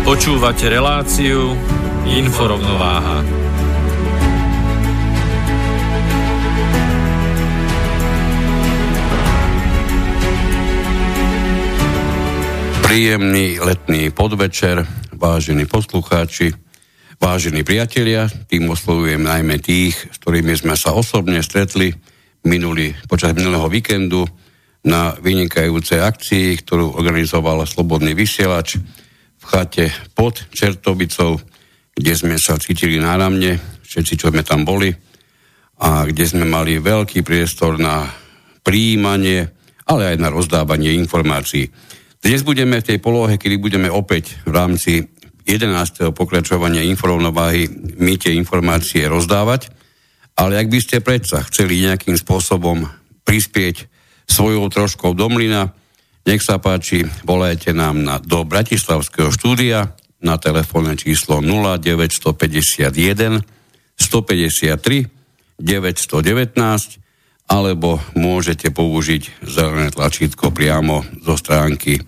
Počúvate reláciu Inforovnováha. Príjemný letný podvečer, vážení poslucháči, vážení priatelia, tým oslovujem najmä tých, s ktorými sme sa osobne stretli minulý, počas minulého víkendu na vynikajúcej akcii, ktorú organizoval Slobodný vysielač v chate pod Čertovicou, kde sme sa cítili náramne, všetci, čo sme tam boli, a kde sme mali veľký priestor na príjmanie, ale aj na rozdávanie informácií. Dnes budeme v tej polohe, kedy budeme opäť v rámci 11. pokračovania informovnováhy my tie informácie rozdávať, ale ak by ste predsa chceli nejakým spôsobom prispieť svojou troškou do mlyna, nech sa páči, volajte nám na, do Bratislavského štúdia na telefónne číslo 0951 153 919 alebo môžete použiť zelené tlačítko priamo zo stránky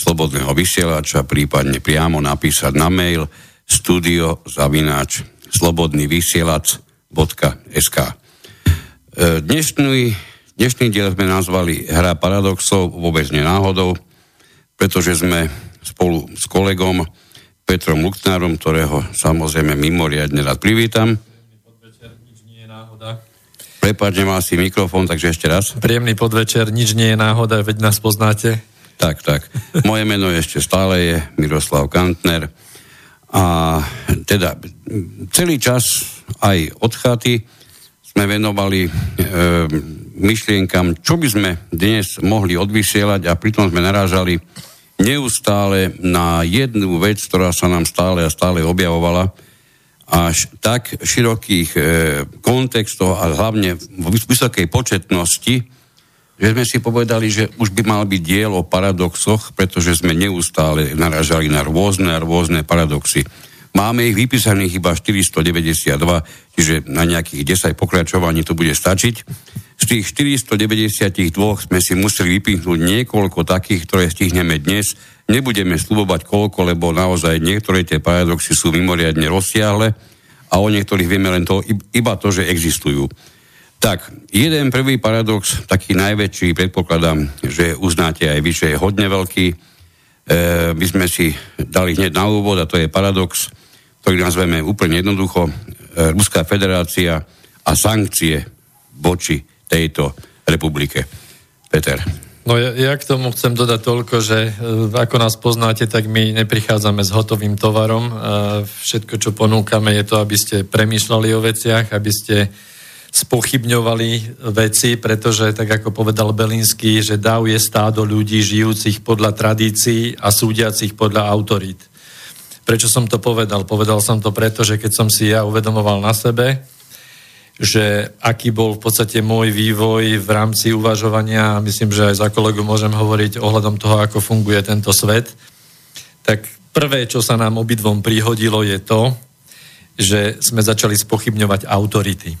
Slobodného vysielača, prípadne priamo napísať na mail studiozavináč slobodnyvysielac.sk e, Dnešný, dnešný diel sme nazvali Hra paradoxov, vôbec nenáhodou, pretože sme spolu s kolegom Petrom Luktnárom, ktorého samozrejme mimoriadne rád privítam, Prepač, nemá si mikrofón, takže ešte raz. Príjemný podvečer, nič nie je náhoda, veď nás poznáte. Tak, tak. Moje meno ešte stále je Miroslav Kantner. A teda celý čas aj od chaty sme venovali e, myšlienkam, čo by sme dnes mohli odvysielať a pritom sme narážali neustále na jednu vec, ktorá sa nám stále a stále objavovala, až tak širokých e, kontextoch a hlavne v vysokej početnosti, že sme si povedali, že už by mal byť diel o paradoxoch, pretože sme neustále naražali na rôzne a rôzne paradoxy. Máme ich vypísaných iba 492, čiže na nejakých 10 pokračovaní to bude stačiť. Z tých 492 sme si museli vypichnúť niekoľko takých, ktoré stihneme dnes Nebudeme slubovať koľko, lebo naozaj niektoré tie paradoxy sú mimoriadne rozsiahle a o niektorých vieme len to, iba to, že existujú. Tak, jeden prvý paradox, taký najväčší, predpokladám, že uznáte aj vy, je hodne veľký. E, my sme si dali hneď na úvod a to je paradox, ktorý nazveme úplne jednoducho e, Ruská federácia a sankcie voči tejto republike. Peter. No ja, ja k tomu chcem dodať toľko, že e, ako nás poznáte, tak my neprichádzame s hotovým tovarom. E, všetko, čo ponúkame, je to, aby ste premýšľali o veciach, aby ste spochybňovali veci, pretože, tak ako povedal Belinsky, že dáv je stádo ľudí žijúcich podľa tradícií a súdiacich podľa autorít. Prečo som to povedal? Povedal som to preto, že keď som si ja uvedomoval na sebe, že aký bol v podstate môj vývoj v rámci uvažovania, myslím, že aj za kolegu môžem hovoriť ohľadom toho, ako funguje tento svet, tak prvé, čo sa nám obidvom prihodilo, je to, že sme začali spochybňovať autority.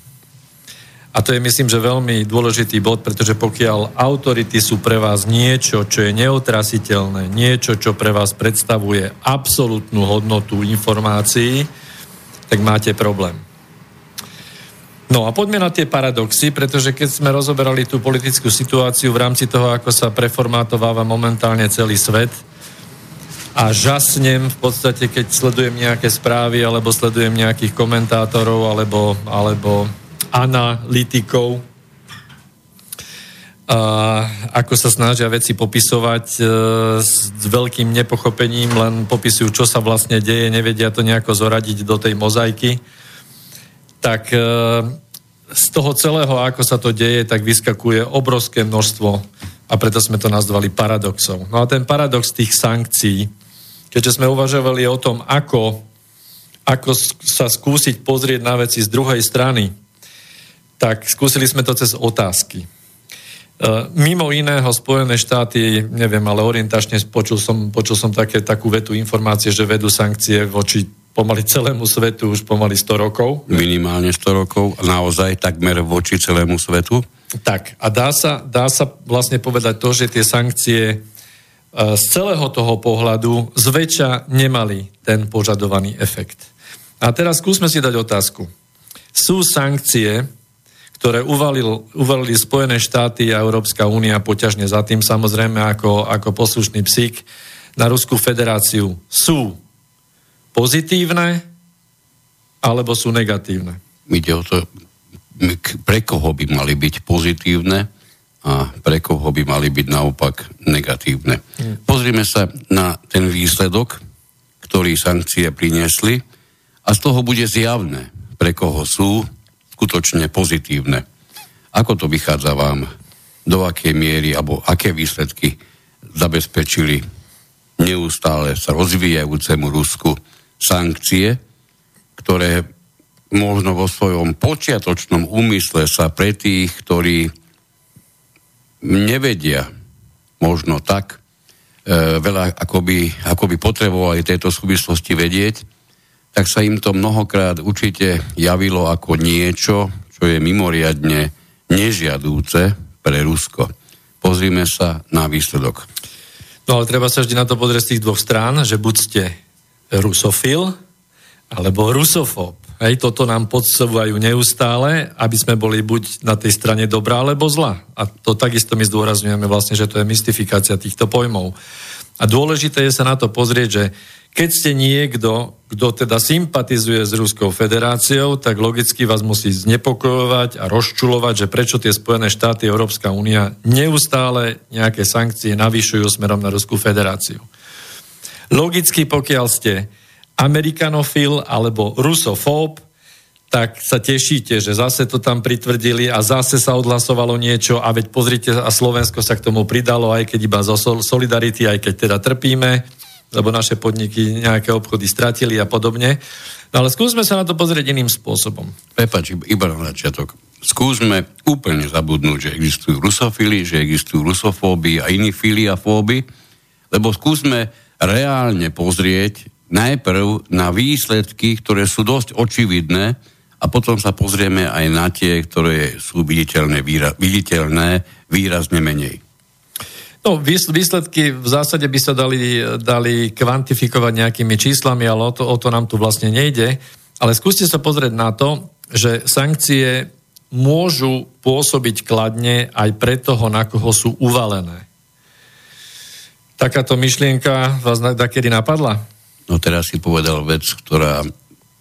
A to je, myslím, že veľmi dôležitý bod, pretože pokiaľ autority sú pre vás niečo, čo je neotrasiteľné, niečo, čo pre vás predstavuje absolútnu hodnotu informácií, tak máte problém. No a poďme na tie paradoxy, pretože keď sme rozoberali tú politickú situáciu v rámci toho, ako sa preformátováva momentálne celý svet, a žasnem v podstate, keď sledujem nejaké správy alebo sledujem nejakých komentátorov alebo, alebo analytikov, a ako sa snažia veci popisovať e, s veľkým nepochopením, len popisujú, čo sa vlastne deje, nevedia to nejako zoradiť do tej mozaiky, tak e, z toho celého, ako sa to deje, tak vyskakuje obrovské množstvo a preto sme to nazvali paradoxov. No a ten paradox tých sankcií, keďže sme uvažovali o tom, ako, ako sa skúsiť pozrieť na veci z druhej strany, tak skúsili sme to cez otázky. E, mimo iného Spojené štáty, neviem, ale orientačne počul som, počul som také, takú vetu informácie, že vedú sankcie voči pomaly celému svetu už pomaly 100 rokov. Minimálne 100 rokov, naozaj takmer voči celému svetu. Tak, a dá sa, dá sa vlastne povedať to, že tie sankcie e, z celého toho pohľadu zväčša nemali ten požadovaný efekt. A teraz skúsme si dať otázku. Sú sankcie, ktoré uvalil, uvalili Spojené štáty a Európska únia poťažne za tým, samozrejme ako, ako poslušný psík, na Ruskú federáciu, sú pozitívne alebo sú negatívne? Ide o to, pre koho by mali byť pozitívne a pre koho by mali byť naopak negatívne. Hmm. Pozrime sa na ten výsledok, ktorý sankcie priniesli a z toho bude zjavné, pre koho sú skutočne pozitívne. Ako to vychádza vám? Do akej miery alebo aké výsledky zabezpečili neustále sa rozvíjajúcemu Rusku sankcie, ktoré možno vo svojom počiatočnom úmysle sa pre tých, ktorí nevedia možno tak e, veľa, ako by, ako by potrebovali tejto súvislosti vedieť, tak sa im to mnohokrát určite javilo ako niečo, čo je mimoriadne nežiadúce pre Rusko. Pozrime sa na výsledok. No ale treba sa vždy na to pozrieť z tých dvoch strán, že buď ste rusofil alebo rusofób. Hej, toto nám podsúvajú neustále, aby sme boli buď na tej strane dobrá alebo zla. A to takisto my zdôrazňujeme vlastne, že to je mystifikácia týchto pojmov. A dôležité je sa na to pozrieť, že keď ste niekto, kto teda sympatizuje s Ruskou federáciou, tak logicky vás musí znepokojovať a rozčulovať, že prečo tie Spojené štáty Európska únia neustále nejaké sankcie navyšujú smerom na Ruskú federáciu. Logicky, pokiaľ ste amerikanofil alebo rusofób, tak sa tešíte, že zase to tam pritvrdili a zase sa odhlasovalo niečo a veď pozrite, a Slovensko sa k tomu pridalo, aj keď iba zo solidarity, aj keď teda trpíme, lebo naše podniky nejaké obchody stratili a podobne. No ale skúsme sa na to pozrieť iným spôsobom. Prepač, iba na začiatok. Skúsme úplne zabudnúť, že existujú rusofily, že existujú rusofóby a iní filiafóby, lebo skúsme reálne pozrieť najprv na výsledky, ktoré sú dosť očividné a potom sa pozrieme aj na tie, ktoré sú viditeľné, výra, viditeľné výrazne menej. No, výsledky v zásade by sa dali, dali kvantifikovať nejakými číslami, ale o to, o to nám tu vlastne nejde. Ale skúste sa pozrieť na to, že sankcie môžu pôsobiť kladne aj pre toho, na koho sú uvalené. Takáto myšlienka vás kedy napadla? No teraz si povedal vec, ktorá,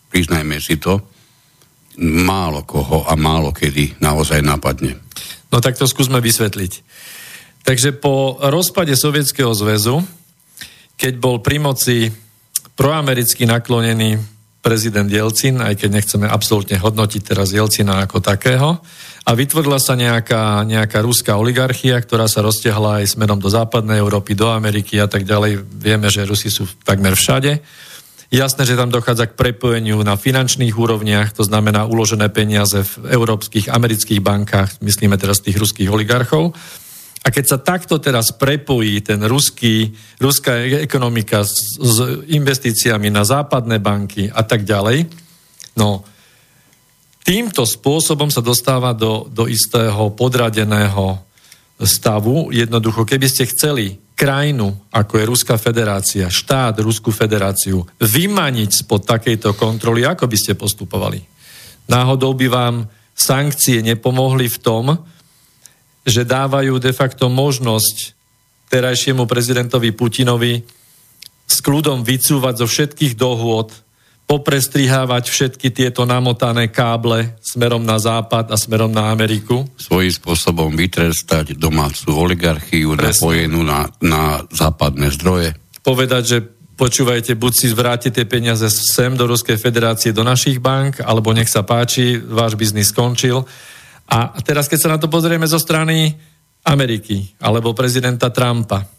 priznajme si to, málo koho a málo kedy naozaj napadne. No tak to skúsme vysvetliť. Takže po rozpade Sovietskeho zväzu, keď bol pri moci proamericky naklonený prezident Jelcin, aj keď nechceme absolútne hodnotiť teraz Jelcina ako takého. A vytvorila sa nejaká, nejaká ruská oligarchia, ktorá sa roztiahla aj smerom do západnej Európy, do Ameriky a tak ďalej. Vieme, že Rusi sú takmer všade. Jasné, že tam dochádza k prepojeniu na finančných úrovniach, to znamená uložené peniaze v európskych, amerických bankách, myslíme teraz tých ruských oligarchov. A keď sa takto teraz prepojí ten ruský, ruská ekonomika s, s investíciami na západné banky a tak ďalej, no týmto spôsobom sa dostáva do, do istého podradeného stavu. Jednoducho, keby ste chceli krajinu, ako je Ruská federácia, štát, Ruskú federáciu, vymaniť spod takejto kontroly, ako by ste postupovali? Náhodou by vám sankcie nepomohli v tom, že dávajú de facto možnosť terajšiemu prezidentovi Putinovi s kľudom vycúvať zo všetkých dohôd, poprestrihávať všetky tieto namotané káble smerom na západ a smerom na Ameriku. Svojím spôsobom vytrestať domácu oligarchiu Presne. napojenú na, na západné zdroje. Povedať, že počúvajte, buď si vrátite peniaze sem do Ruskej federácie, do našich bank, alebo nech sa páči, váš biznis skončil. A teraz, keď sa na to pozrieme zo strany Ameriky alebo prezidenta Trumpa,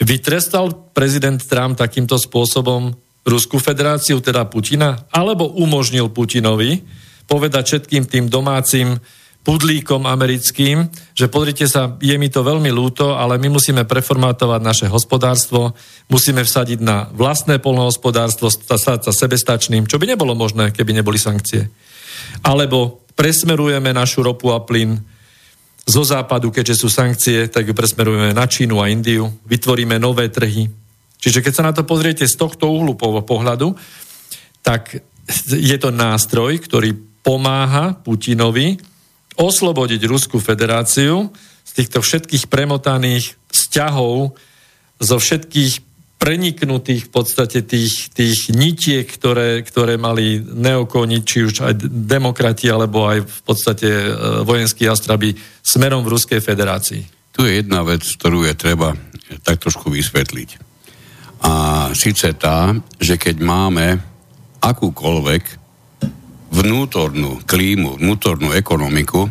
vytrestal prezident Trump takýmto spôsobom Ruskú federáciu, teda Putina, alebo umožnil Putinovi povedať všetkým tým domácim pudlíkom americkým, že pozrite sa, je mi to veľmi ľúto, ale my musíme preformátovať naše hospodárstvo, musíme vsadiť na vlastné polnohospodárstvo, stať sa sebestačným, čo by nebolo možné, keby neboli sankcie. Alebo presmerujeme našu ropu a plyn zo západu, keďže sú sankcie, tak ju presmerujeme na Čínu a Indiu, vytvoríme nové trhy, Čiže keď sa na to pozriete z tohto uhlu pohľadu, tak je to nástroj, ktorý pomáha Putinovi oslobodiť Ruskú federáciu z týchto všetkých premotaných vzťahov, zo všetkých preniknutých v podstate tých, tých nitiek, ktoré, ktoré mali neokoni, či už aj demokrati, alebo aj v podstate e, vojenskí astraby smerom v Ruskej federácii. Tu je jedna vec, ktorú je treba tak trošku vysvetliť. A síce tá, že keď máme akúkoľvek vnútornú klímu, vnútornú ekonomiku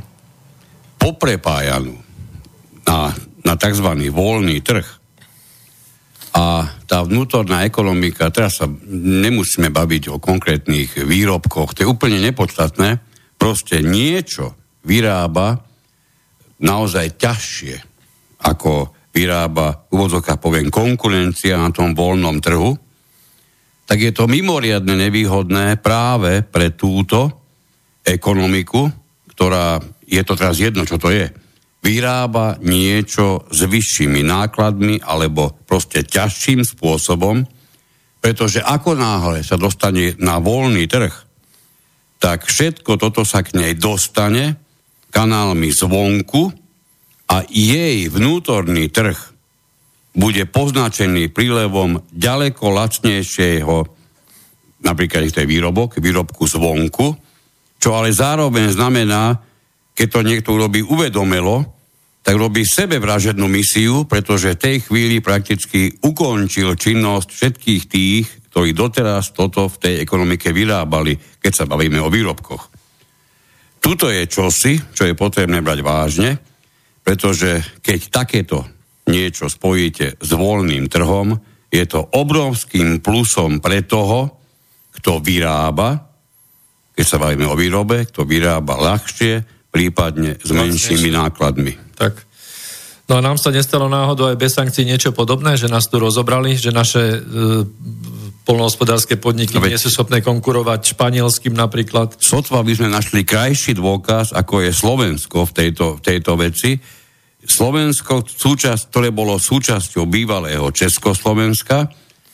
poprepájanú na, na tzv. voľný trh a tá vnútorná ekonomika, teraz sa nemusíme baviť o konkrétnych výrobkoch, to je úplne nepodstatné, proste niečo vyrába naozaj ťažšie ako vyrába, úvodzovka poviem, konkurencia na tom voľnom trhu, tak je to mimoriadne nevýhodné práve pre túto ekonomiku, ktorá, je to teraz jedno, čo to je, vyrába niečo s vyššími nákladmi alebo proste ťažším spôsobom, pretože ako náhle sa dostane na voľný trh, tak všetko toto sa k nej dostane kanálmi zvonku, a jej vnútorný trh bude poznačený prílevom ďaleko lacnejšieho napríklad tej výrobok, výrobku zvonku, čo ale zároveň znamená, keď to niekto urobí uvedomelo, tak robí sebevražednú misiu, pretože v tej chvíli prakticky ukončil činnosť všetkých tých, ktorí doteraz toto v tej ekonomike vyrábali, keď sa bavíme o výrobkoch. Tuto je čosi, čo je potrebné brať vážne, pretože keď takéto niečo spojíte s voľným trhom, je to obrovským plusom pre toho, kto vyrába, keď sa bavíme o výrobe, kto vyrába ľahšie, prípadne s menšími nákladmi. Tak. No a nám sa nestalo náhodou aj bez sankcií niečo podobné, že nás tu rozobrali, že naše e, polnohospodárske podniky no, nie sú schopné konkurovať španielským napríklad. Sotva by sme našli krajší dôkaz, ako je Slovensko v tejto, v tejto veci. Slovensko, súčasť, ktoré bolo súčasťou bývalého Československa,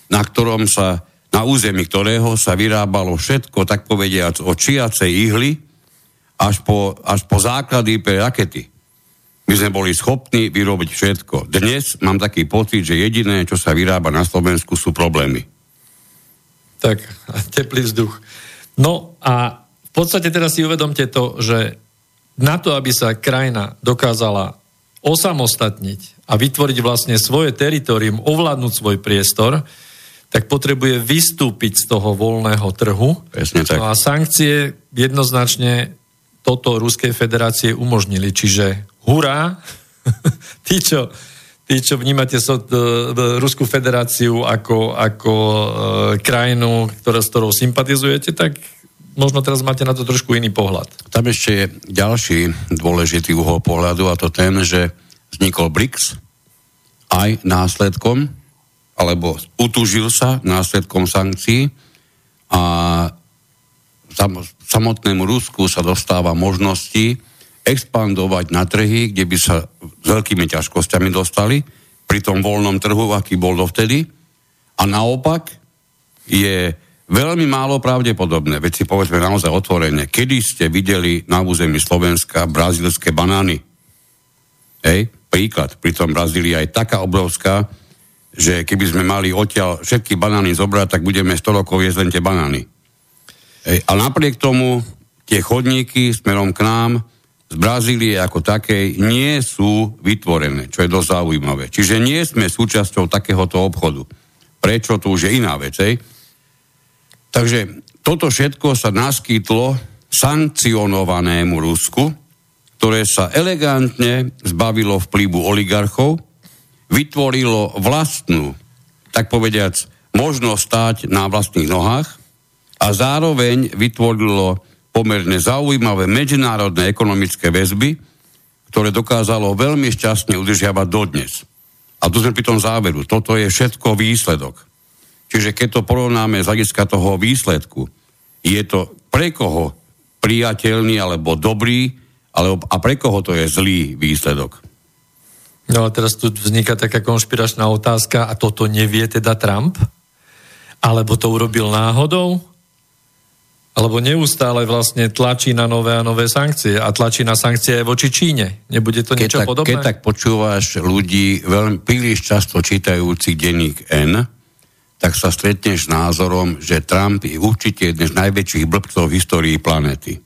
na ktorom sa, na území ktorého sa vyrábalo všetko, tak povediac, od čiacej ihly až po, až po základy pre rakety my sme boli schopní vyrobiť všetko. Dnes mám taký pocit, že jediné, čo sa vyrába na Slovensku, sú problémy. Tak, teplý vzduch. No a v podstate teraz si uvedomte to, že na to, aby sa krajina dokázala osamostatniť a vytvoriť vlastne svoje teritorium, ovládnuť svoj priestor, tak potrebuje vystúpiť z toho voľného trhu. Presne tak. No a sankcie jednoznačne toto Ruskej federácie umožnili. Čiže hurá, tí, čo, tí, čo vnímate so, uh, Ruskú federáciu ako, ako uh, krajinu, ktorá, s ktorou sympatizujete, tak možno teraz máte na to trošku iný pohľad. Tam ešte je ďalší dôležitý uhol pohľadu a to ten, že vznikol BRICS aj následkom, alebo utužil sa následkom sankcií a samotnému Rusku sa dostáva možnosti expandovať na trhy, kde by sa s veľkými ťažkosťami dostali, pri tom voľnom trhu, aký bol dovtedy. A naopak je veľmi málo pravdepodobné, veď si povedzme naozaj otvorene, kedy ste videli na území Slovenska brazilské banány. Hej, príklad, pritom Brazília je taká obrovská, že keby sme mali odtiaľ všetky banány zobrať, tak budeme 100 rokov jesť len tie banány. A napriek tomu tie chodníky smerom k nám z Brazílie ako takej nie sú vytvorené, čo je dosť zaujímavé. Čiže nie sme súčasťou takéhoto obchodu. Prečo, to už je iná vec. Ej? Takže toto všetko sa naskytlo sankcionovanému Rusku, ktoré sa elegantne zbavilo vplyvu oligarchov, vytvorilo vlastnú, tak povediac, možnosť stáť na vlastných nohách a zároveň vytvorilo pomerne zaujímavé medzinárodné ekonomické väzby, ktoré dokázalo veľmi šťastne udržiavať dodnes. A tu sme pri tom záveru. Toto je všetko výsledok. Čiže keď to porovnáme z hľadiska toho výsledku, je to pre koho priateľný alebo dobrý, alebo, a pre koho to je zlý výsledok. No a teraz tu vzniká taká konšpiračná otázka, a toto nevie teda Trump? Alebo to urobil náhodou? Alebo neustále vlastne tlačí na nové a nové sankcie a tlačí na sankcie aj voči Číne. Nebude to keď niečo tak, podobné? Keď tak počúvaš ľudí veľmi príliš často čítajúci denník N, tak sa stretneš s názorom, že Trump je určite jeden z najväčších blbcov v histórii planety.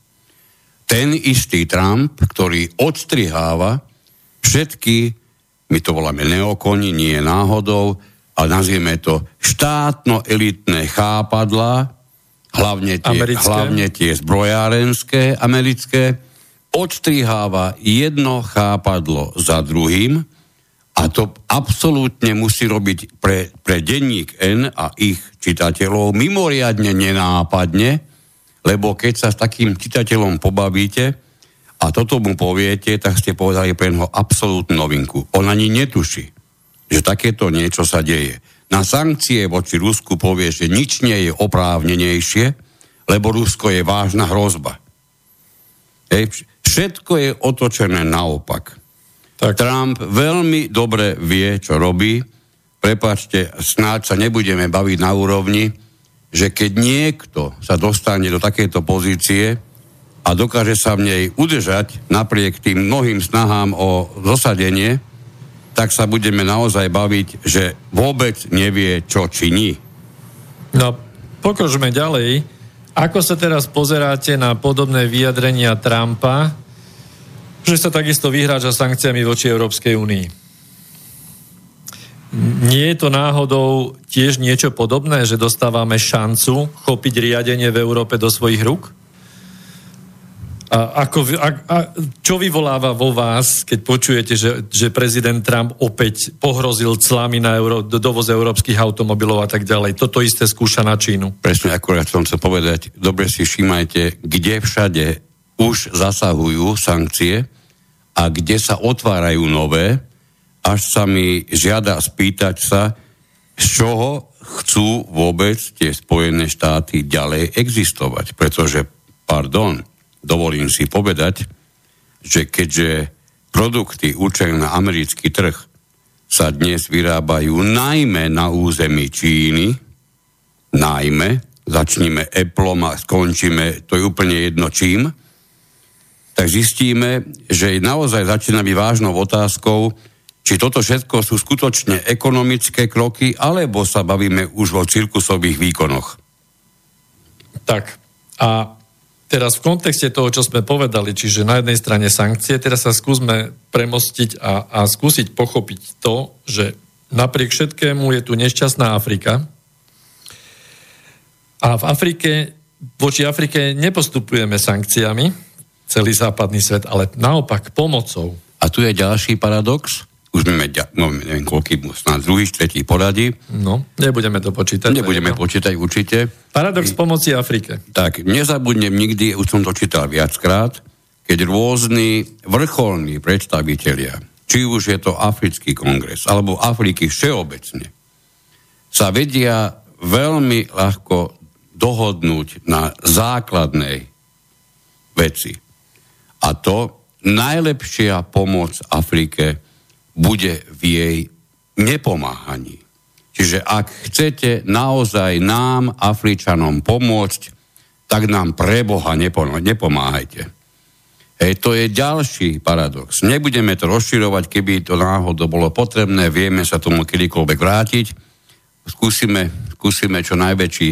Ten istý Trump, ktorý odstriháva všetky my to voláme neokoni, nie je náhodou, ale nazvieme to štátno-elitné chápadla, hlavne tie, hlavne tie zbrojárenské americké, odstriháva jedno chápadlo za druhým a to absolútne musí robiť pre, pre denník N a ich čitateľov mimoriadne nenápadne, lebo keď sa s takým čitateľom pobavíte, a toto mu poviete, tak ste povedali pre neho absolútnu novinku. On ani netuší, že takéto niečo sa deje. Na sankcie voči Rusku povie, že nič nie je oprávnenejšie, lebo Rusko je vážna hrozba. Ej, všetko je otočené naopak. Tak. Trump veľmi dobre vie, čo robí. Prepačte, snáď sa nebudeme baviť na úrovni, že keď niekto sa dostane do takéto pozície, a dokáže sa v nej udržať napriek tým mnohým snahám o zosadenie, tak sa budeme naozaj baviť, že vôbec nevie, čo činí. No, pokročme ďalej. Ako sa teraz pozeráte na podobné vyjadrenia Trumpa, že sa takisto vyhráža sankciami voči Európskej únii? Nie je to náhodou tiež niečo podobné, že dostávame šancu chopiť riadenie v Európe do svojich rúk? A, ako, a, a čo vyvoláva vo vás, keď počujete, že, že prezident Trump opäť pohrozil clami na euro, dovoz európskych automobilov a tak ďalej? Toto isté skúša na Čínu. Presne, akurát som chcel povedať, dobre si všímajte, kde všade už zasahujú sankcie a kde sa otvárajú nové, až sa mi žiada spýtať sa, z čoho chcú vôbec tie Spojené štáty ďalej existovať. Pretože, pardon, dovolím si povedať, že keďže produkty určené na americký trh sa dnes vyrábajú najmä na území Číny, najmä, začníme Apple a skončíme, to je úplne jedno čím, tak zistíme, že naozaj začína byť vážnou otázkou, či toto všetko sú skutočne ekonomické kroky, alebo sa bavíme už o cirkusových výkonoch. Tak, a Teraz v kontexte toho, čo sme povedali, čiže na jednej strane sankcie, teraz sa skúsme premostiť a, a skúsiť pochopiť to, že napriek všetkému je tu nešťastná Afrika a v Afrike, voči Afrike nepostupujeme sankciami, celý západný svet, ale naopak pomocou. A tu je ďalší paradox, už máme, no, neviem, koľký, snáď druhý, tretí poradí. No, nebudeme to počítať. Nebudeme to počítať určite. Paradox pomoci Afrike. Tak, nezabudnem nikdy, už som to čítal viackrát, keď rôzni vrcholní predstavitelia, či už je to Africký kongres, alebo Afriky všeobecne, sa vedia veľmi ľahko dohodnúť na základnej veci. A to najlepšia pomoc Afrike bude v jej nepomáhaní. Čiže ak chcete naozaj nám, Afričanom, pomôcť, tak nám pre Boha nepomáhajte. Hej, to je ďalší paradox. Nebudeme to rozširovať, keby to náhodou bolo potrebné, vieme sa tomu kedykoľvek vrátiť. Skúsime, skúsime čo najväčší,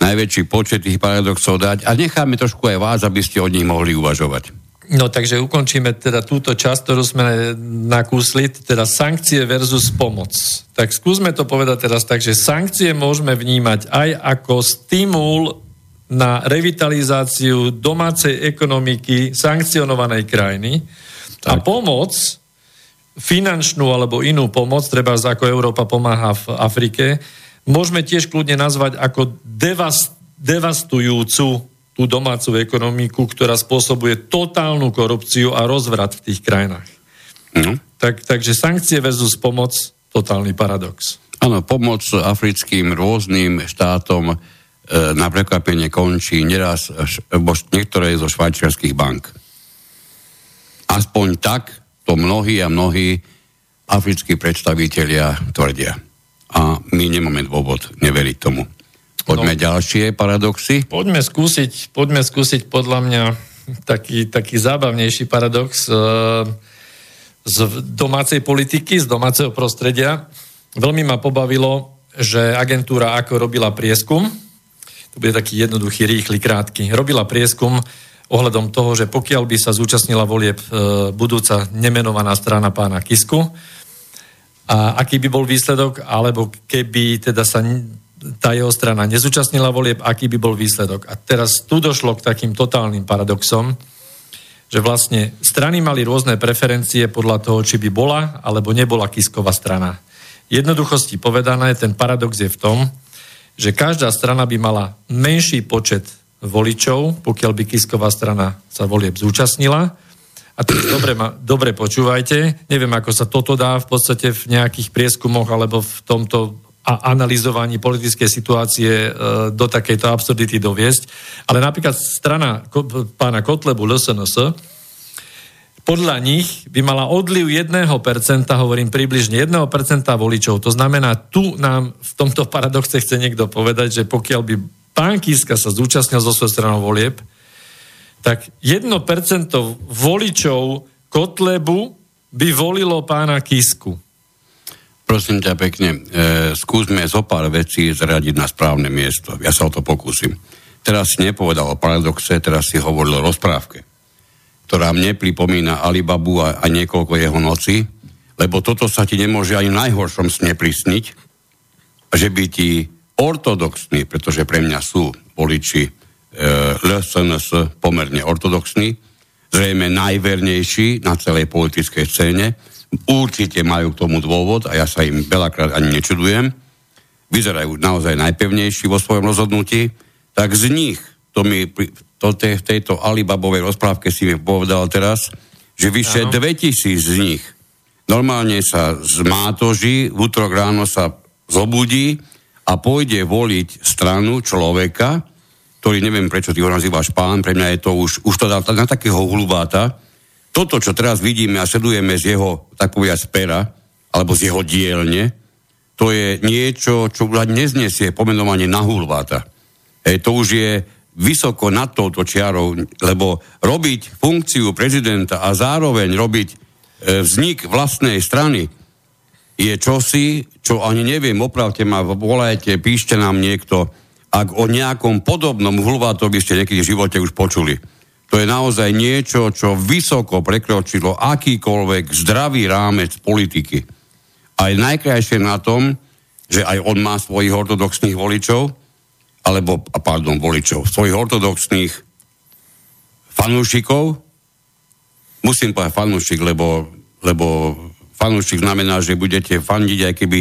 najväčší počet tých paradoxov dať a necháme trošku aj vás, aby ste od nich mohli uvažovať. No takže ukončíme teda túto časť, ktorú sme nakúsli, teda sankcie versus pomoc. Tak skúsme to povedať teraz tak, že sankcie môžeme vnímať aj ako stimul na revitalizáciu domácej ekonomiky sankcionovanej krajiny tak. a pomoc, finančnú alebo inú pomoc, treba ako Európa pomáha v Afrike, môžeme tiež kľudne nazvať ako devast, devastujúcu tú domácu ekonomiku, ktorá spôsobuje totálnu korupciu a rozvrat v tých krajinách. No. Tak, takže sankcie versus pomoc, totálny paradox. Áno, pomoc africkým rôznym štátom e, na prekvapenie končí neraz bo niektoré zo švajčiarských bank. Aspoň tak to mnohí a mnohí africkí predstavitelia tvrdia. A my nemáme dôvod neveriť tomu. Poďme no, ďalšie paradoxy. Poďme skúsiť, poďme skúsiť podľa mňa taký, taký zábavnejší paradox e, z domácej politiky, z domáceho prostredia. Veľmi ma pobavilo, že agentúra ako robila prieskum, to bude taký jednoduchý, rýchly, krátky, robila prieskum ohľadom toho, že pokiaľ by sa zúčastnila volieb e, budúca nemenovaná strana pána Kisku, a aký by bol výsledok, alebo keby teda sa tá jeho strana nezúčastnila volieb, aký by bol výsledok. A teraz tu došlo k takým totálnym paradoxom, že vlastne strany mali rôzne preferencie podľa toho, či by bola alebo nebola Kisková strana. Jednoduchosti povedané, ten paradox je v tom, že každá strana by mala menší počet voličov, pokiaľ by Kisková strana sa volieb zúčastnila. A to dobre, dobre počúvajte, neviem, ako sa toto dá v podstate v nejakých prieskumoch alebo v tomto a analyzovaní politickej situácie e, do takejto absurdity doviesť. Ale napríklad strana pána Kotlebu LSNS podľa nich by mala odliv 1%, hovorím približne 1% voličov. To znamená, tu nám v tomto paradoxe chce niekto povedať, že pokiaľ by pán Kiska sa zúčastnil zo svojej stranou volieb, tak 1% voličov Kotlebu by volilo pána Kisku. Prosím ťa pekne, e, skúsme zo pár vecí zradiť na správne miesto. Ja sa o to pokúsim. Teraz si nepovedal o paradoxe, teraz si hovoril o rozprávke, ktorá mne pripomína Alibabu a, a niekoľko jeho nocí, lebo toto sa ti nemôže ani najhoršom sne prisniť, že by ti ortodoxní, pretože pre mňa sú voliči e, LSNS pomerne ortodoxní, zrejme najvernejší na celej politickej scéne, Určite majú k tomu dôvod a ja sa im veľakrát ani nečudujem. Vyzerajú naozaj najpevnejší vo svojom rozhodnutí. Tak z nich, to mi to te, v tejto Alibabovej rozprávke si mi povedal teraz, že vyše ano. 2000 z nich normálne sa zmátoží, v útorok ráno sa zobudí a pôjde voliť stranu človeka, ktorý neviem, prečo ty ho nazývaš pán, pre mňa je to už, už to dá na takého hulubáta, toto, čo teraz vidíme a sledujeme z jeho, tak povedať, z pera, alebo z jeho dielne, to je niečo, čo už neznesie pomenovanie na hulváta. E, to už je vysoko nad touto čiarou, lebo robiť funkciu prezidenta a zároveň robiť e, vznik vlastnej strany je čosi, čo ani neviem, opravte ma, volajte, píšte nám niekto, ak o nejakom podobnom hulvátu by ste niekedy v živote už počuli. To je naozaj niečo, čo vysoko prekročilo akýkoľvek zdravý rámec politiky. A je najkrajšie na tom, že aj on má svojich ortodoxných voličov, alebo, pardon, voličov, svojich ortodoxných fanúšikov. Musím povedať fanúšik, lebo, lebo fanúšik znamená, že budete fandiť, aj keby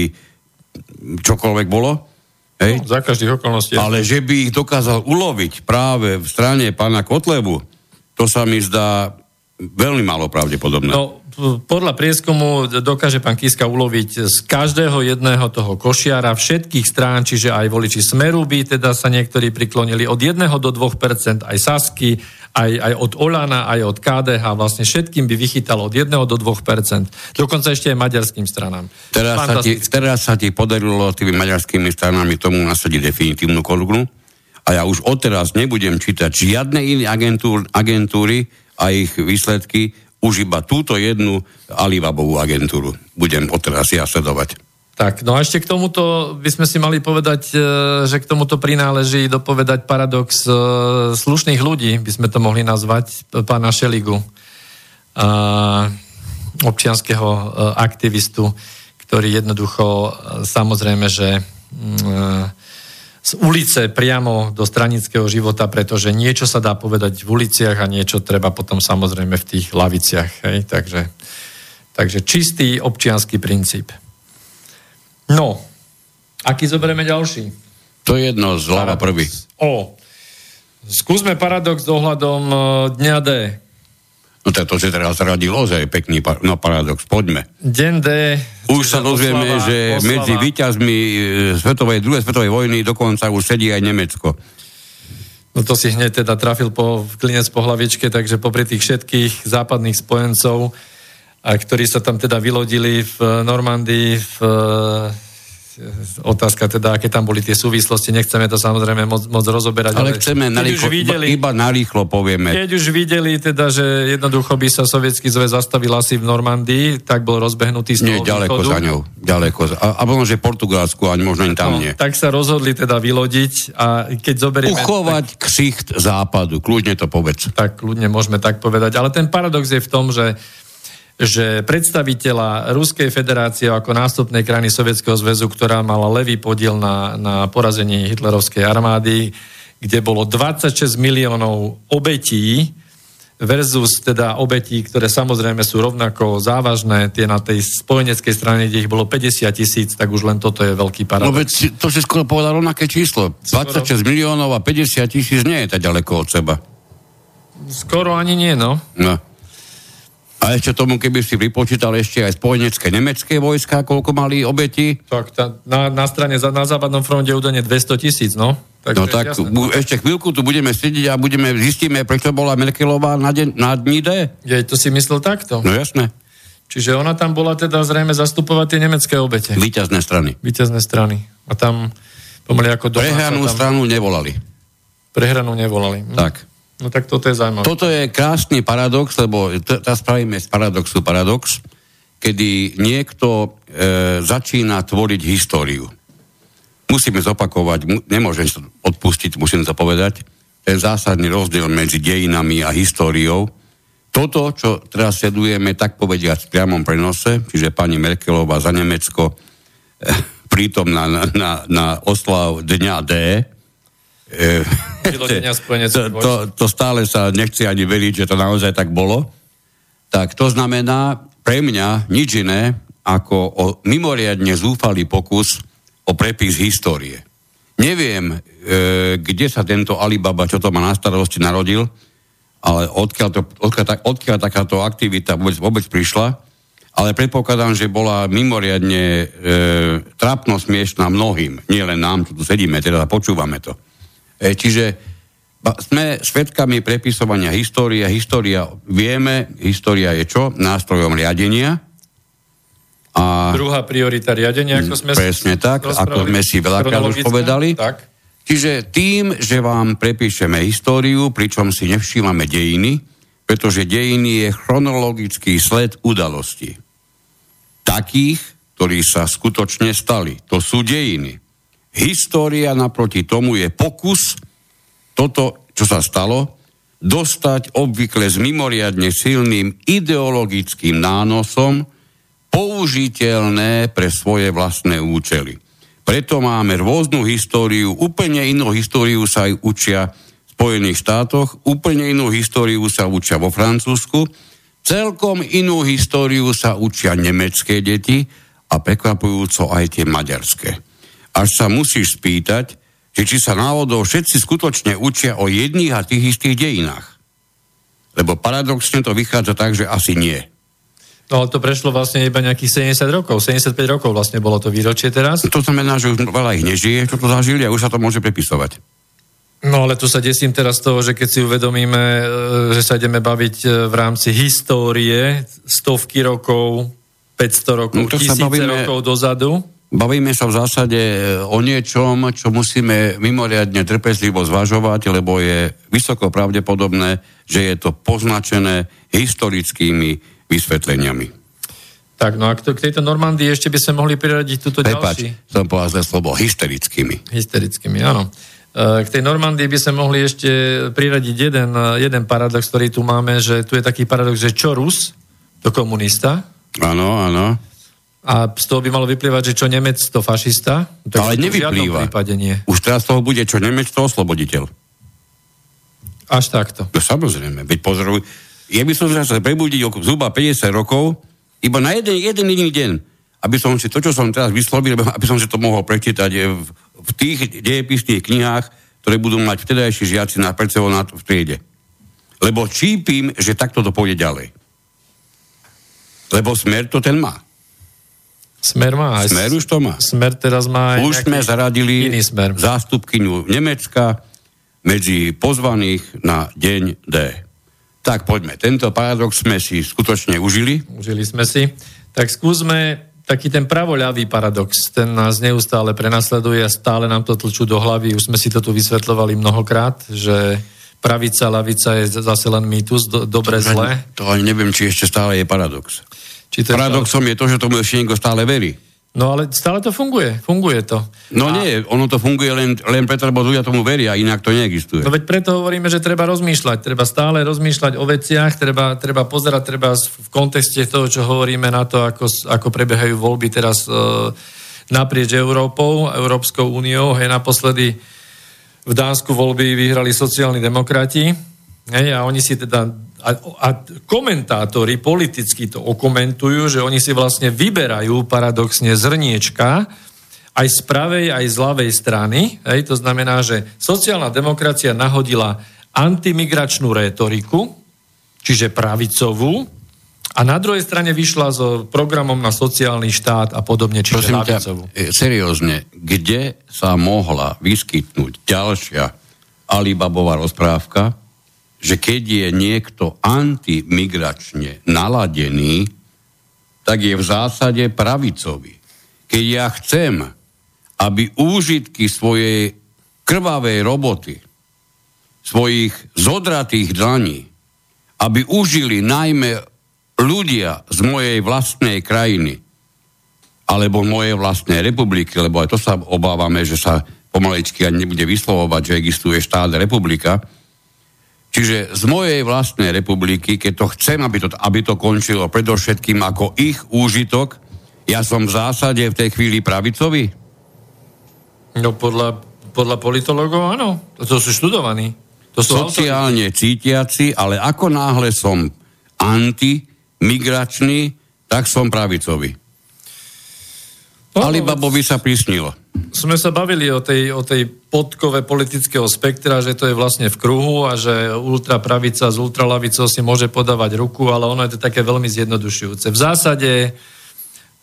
čokoľvek bolo. Hej? No, za každých okolností. Ale že by ich dokázal uloviť práve v strane pána Kotlebu, to sa mi zdá veľmi málo pravdepodobné. No, podľa prieskumu dokáže pán Kiska uloviť z každého jedného toho košiara všetkých strán, čiže aj voliči Smeru by teda sa niektorí priklonili od 1 do 2%, aj Sasky, aj, aj od Olana, aj od KDH, vlastne všetkým by vychytalo od 1 do 2%, dokonca ešte aj maďarským stranám. Teraz sa, ti, teraz sa ti podarilo tými maďarskými stranami tomu nasadiť definitívnu kolugnu? A ja už odteraz nebudem čítať žiadne iné agentúr, agentúry a ich výsledky už iba túto jednu Alibabovú agentúru budem odteraz ja sledovať. Tak, no a ešte k tomuto by sme si mali povedať, e, že k tomuto prináleží dopovedať paradox e, slušných ľudí, by sme to mohli nazvať, pána Šeligu, e, občianského aktivistu, ktorý jednoducho, samozrejme, že mm, z ulice priamo do stranického života, pretože niečo sa dá povedať v uliciach a niečo treba potom samozrejme v tých laviciach. Hej? Takže, takže čistý občianský princíp. No, aký zoberieme ďalší? To je jedno, zľava prvý. O, skúsme paradox ohľadom uh, dňa D. No to, to si teraz radil ozaj pekný par- no, paradox, poďme. Deň D. Už sa dozvieme, oslava, že oslava. medzi výťazmi e, svetovej, druhej svetovej vojny dokonca už sedí aj Nemecko. No to si hneď teda trafil po klinec po hlavičke, takže popri tých všetkých západných spojencov a ktorí sa tam teda vylodili v Normandii, v otázka teda, aké tam boli tie súvislosti, nechceme to samozrejme moc, moc rozoberať. Ale, ale chceme narýchlo, videli, iba narýchlo povieme. Keď už videli teda, že jednoducho by sa sovietský zväz zastavil asi v Normandii, tak bol rozbehnutý z Nie, ďaleko východu. za ňou. Ďaleko. A, a možno, že Portugalsku, ani možno ani tam no, nie. Tak sa rozhodli teda vylodiť a keď zoberieme... Uchovať tak, ksicht západu, kľudne to povedz. Tak kľudne môžeme tak povedať. Ale ten paradox je v tom, že že predstaviteľa Ruskej federácie ako nástupnej krajiny Sovietskeho zväzu, ktorá mala levý podiel na, na porazení hitlerovskej armády, kde bolo 26 miliónov obetí versus teda obetí, ktoré samozrejme sú rovnako závažné, tie na tej spojeneckej strane, kde ich bolo 50 tisíc, tak už len toto je veľký paradox. No veď to si skoro povedal rovnaké číslo. 26 skoro... miliónov a 50 tisíc nie je tak ďaleko od seba. Skoro ani nie, no. No. A ešte tomu, keby si vypočítal ešte aj spojenecké nemecké vojska, koľko mali obeti? Tak tá, na, na strane, na západnom fronte údajne 200 tisíc, no. Tak no tak jasné. ešte chvíľku tu budeme sedieť a budeme, zistíme, prečo bola Merkelová na, deň, na dní D. Je, to si myslel takto? No jasné. Čiže ona tam bola teda zrejme zastupovať tie nemecké obete. Výťazné strany. Výťazné strany. A tam pomaly ako doma Prehranú tam... stranu nevolali. Prehranú nevolali. Hm. Tak. No tak toto je zaujímavé. Toto je krásny paradox, lebo teraz spravíme z paradoxu paradox, kedy niekto e, začína tvoriť históriu. Musíme zopakovať, mu, nemôžem to odpustiť, musím to povedať, ten zásadný rozdiel medzi dejinami a históriou. Toto, čo teraz sledujeme, tak povediať v priamom prenose, čiže pani Merkelová za Nemecko e, prítomná na, na, na oslav Dňa D, to, to, to stále sa nechce ani veriť, že to naozaj tak bolo. Tak to znamená pre mňa nič iné ako o mimoriadne zúfalý pokus o prepis histórie. Neviem, e, kde sa tento Alibaba, čo to má na starosti, narodil, ale odkiaľ, to, odkiaľ, odkiaľ takáto aktivita vôbec, vôbec prišla, ale predpokladám, že bola mimoriadne e, trápno smiešná mnohým, nie len nám, čo tu sedíme, teda počúvame to. E, čiže sme svedkami prepisovania histórie. História, vieme, história je čo? Nástrojom riadenia. A Druhá priorita riadenia, ako sme Presne tak, ako sme si veľakrát už povedali. Tak. Čiže tým, že vám prepíšeme históriu, pričom si nevšímame dejiny, pretože dejiny je chronologický sled udalostí. Takých, ktorí sa skutočne stali. To sú dejiny. História naproti tomu je pokus toto, čo sa stalo, dostať obvykle s mimoriadne silným ideologickým nánosom použiteľné pre svoje vlastné účely. Preto máme rôznu históriu, úplne inú históriu sa aj učia v Spojených štátoch, úplne inú históriu sa učia vo Francúzsku, celkom inú históriu sa učia nemecké deti a prekvapujúco aj tie maďarské až sa musíš spýtať, že či sa náhodou všetci skutočne učia o jedných a tých istých dejinách. Lebo paradoxne to vychádza tak, že asi nie. No to prešlo vlastne iba nejakých 70 rokov, 75 rokov vlastne bolo to výročie teraz. To znamená, že už veľa ich nežije, čo to zažili a už sa to môže prepisovať. No ale tu sa desím teraz toho, že keď si uvedomíme, e, že sa ideme baviť e, v rámci histórie stovky rokov, 500 rokov, no, tisíce bavíme... rokov dozadu, Bavíme sa v zásade e, o niečom, čo musíme mimoriadne trpezlivo zvažovať, lebo je vysoko pravdepodobné, že je to poznačené historickými vysvetleniami. Tak, no a k tejto Normandii ešte by sme mohli priradiť túto Prepač, ďalší... som povedal zle slovo, hysterickými. Hysterickými, áno. E, k tej Normandii by sme mohli ešte priradiť jeden, jeden paradox, ktorý tu máme, že tu je taký paradox, že čo Rus, to komunista. Áno, áno a z toho by malo vyplývať, že čo Nemec, to fašista? Tak Ale nevyplýva. V nie. Už teraz toho bude čo Nemec, to osloboditeľ. Až takto. No samozrejme, veď pozoruj. Ja by som sa prebudil zhruba 50 rokov, iba na jeden, jeden jediný deň, aby som si to, čo som teraz vyslovil, aby som si to mohol prečítať v, v tých dejepisných knihách, ktoré budú mať vtedajší žiaci na na v triede. Lebo čípim, že takto to pôjde ďalej. Lebo smer to ten má. Smer má aj... Smer už to má. Smer teraz má aj Už sme zaradili iný smer. zástupkyňu Nemecka medzi pozvaných na deň D. Tak poďme, tento paradox sme si skutočne užili. Užili sme si. Tak skúsme taký ten pravoľavý paradox, ten nás neustále prenasleduje a stále nám to tlčú do hlavy. Už sme si to tu vysvetľovali mnohokrát, že pravica, lavica je zase len mýtus, do, dobre, zle. To ani neviem, či ešte stále je paradox. Či to Paradoxom je to, že tomu niekto stále verí. No ale stále to funguje, funguje to. No a... nie, ono to funguje len, len preto, lebo ľudia tomu veria, inak to neexistuje. No veď preto hovoríme, že treba rozmýšľať, treba stále rozmýšľať o veciach, treba, treba pozerať treba v kontexte toho, čo hovoríme na to, ako, ako prebiehajú voľby teraz e, naprieč Európou, Európskou úniou. Hej, naposledy v Dánsku voľby vyhrali sociálni demokrati, hej, a oni si teda a, a komentátori politicky to okomentujú, že oni si vlastne vyberajú paradoxne zrniečka aj z pravej, aj z ľavej strany. Hej, to znamená, že sociálna demokracia nahodila antimigračnú rétoriku, čiže pravicovú, a na druhej strane vyšla so programom na sociálny štát a podobne, čiže ľavicovú. E, seriózne, kde sa mohla vyskytnúť ďalšia Alibabová rozprávka, že keď je niekto antimigračne naladený, tak je v zásade pravicový. Keď ja chcem, aby úžitky svojej krvavej roboty, svojich zodratých dlaní, aby užili najmä ľudia z mojej vlastnej krajiny, alebo mojej vlastnej republiky, lebo aj to sa obávame, že sa pomalečky ani nebude vyslovovať, že existuje štát republika, Čiže z mojej vlastnej republiky, keď to chcem, aby to, aby to končilo predovšetkým ako ich úžitok, ja som v zásade v tej chvíli pravicový? No podľa, podľa politologov áno. To sú študovaní. To sú Sociálne autori. cítiaci, ale ako náhle som antimigračný, tak som pravicový. No, Alibabovi sa prísnilo. Sme sa bavili o tej, o tej podkove politického spektra, že to je vlastne v kruhu a že ultrapravica s ultralavicou si môže podávať ruku, ale ono je to také veľmi zjednodušujúce. V zásade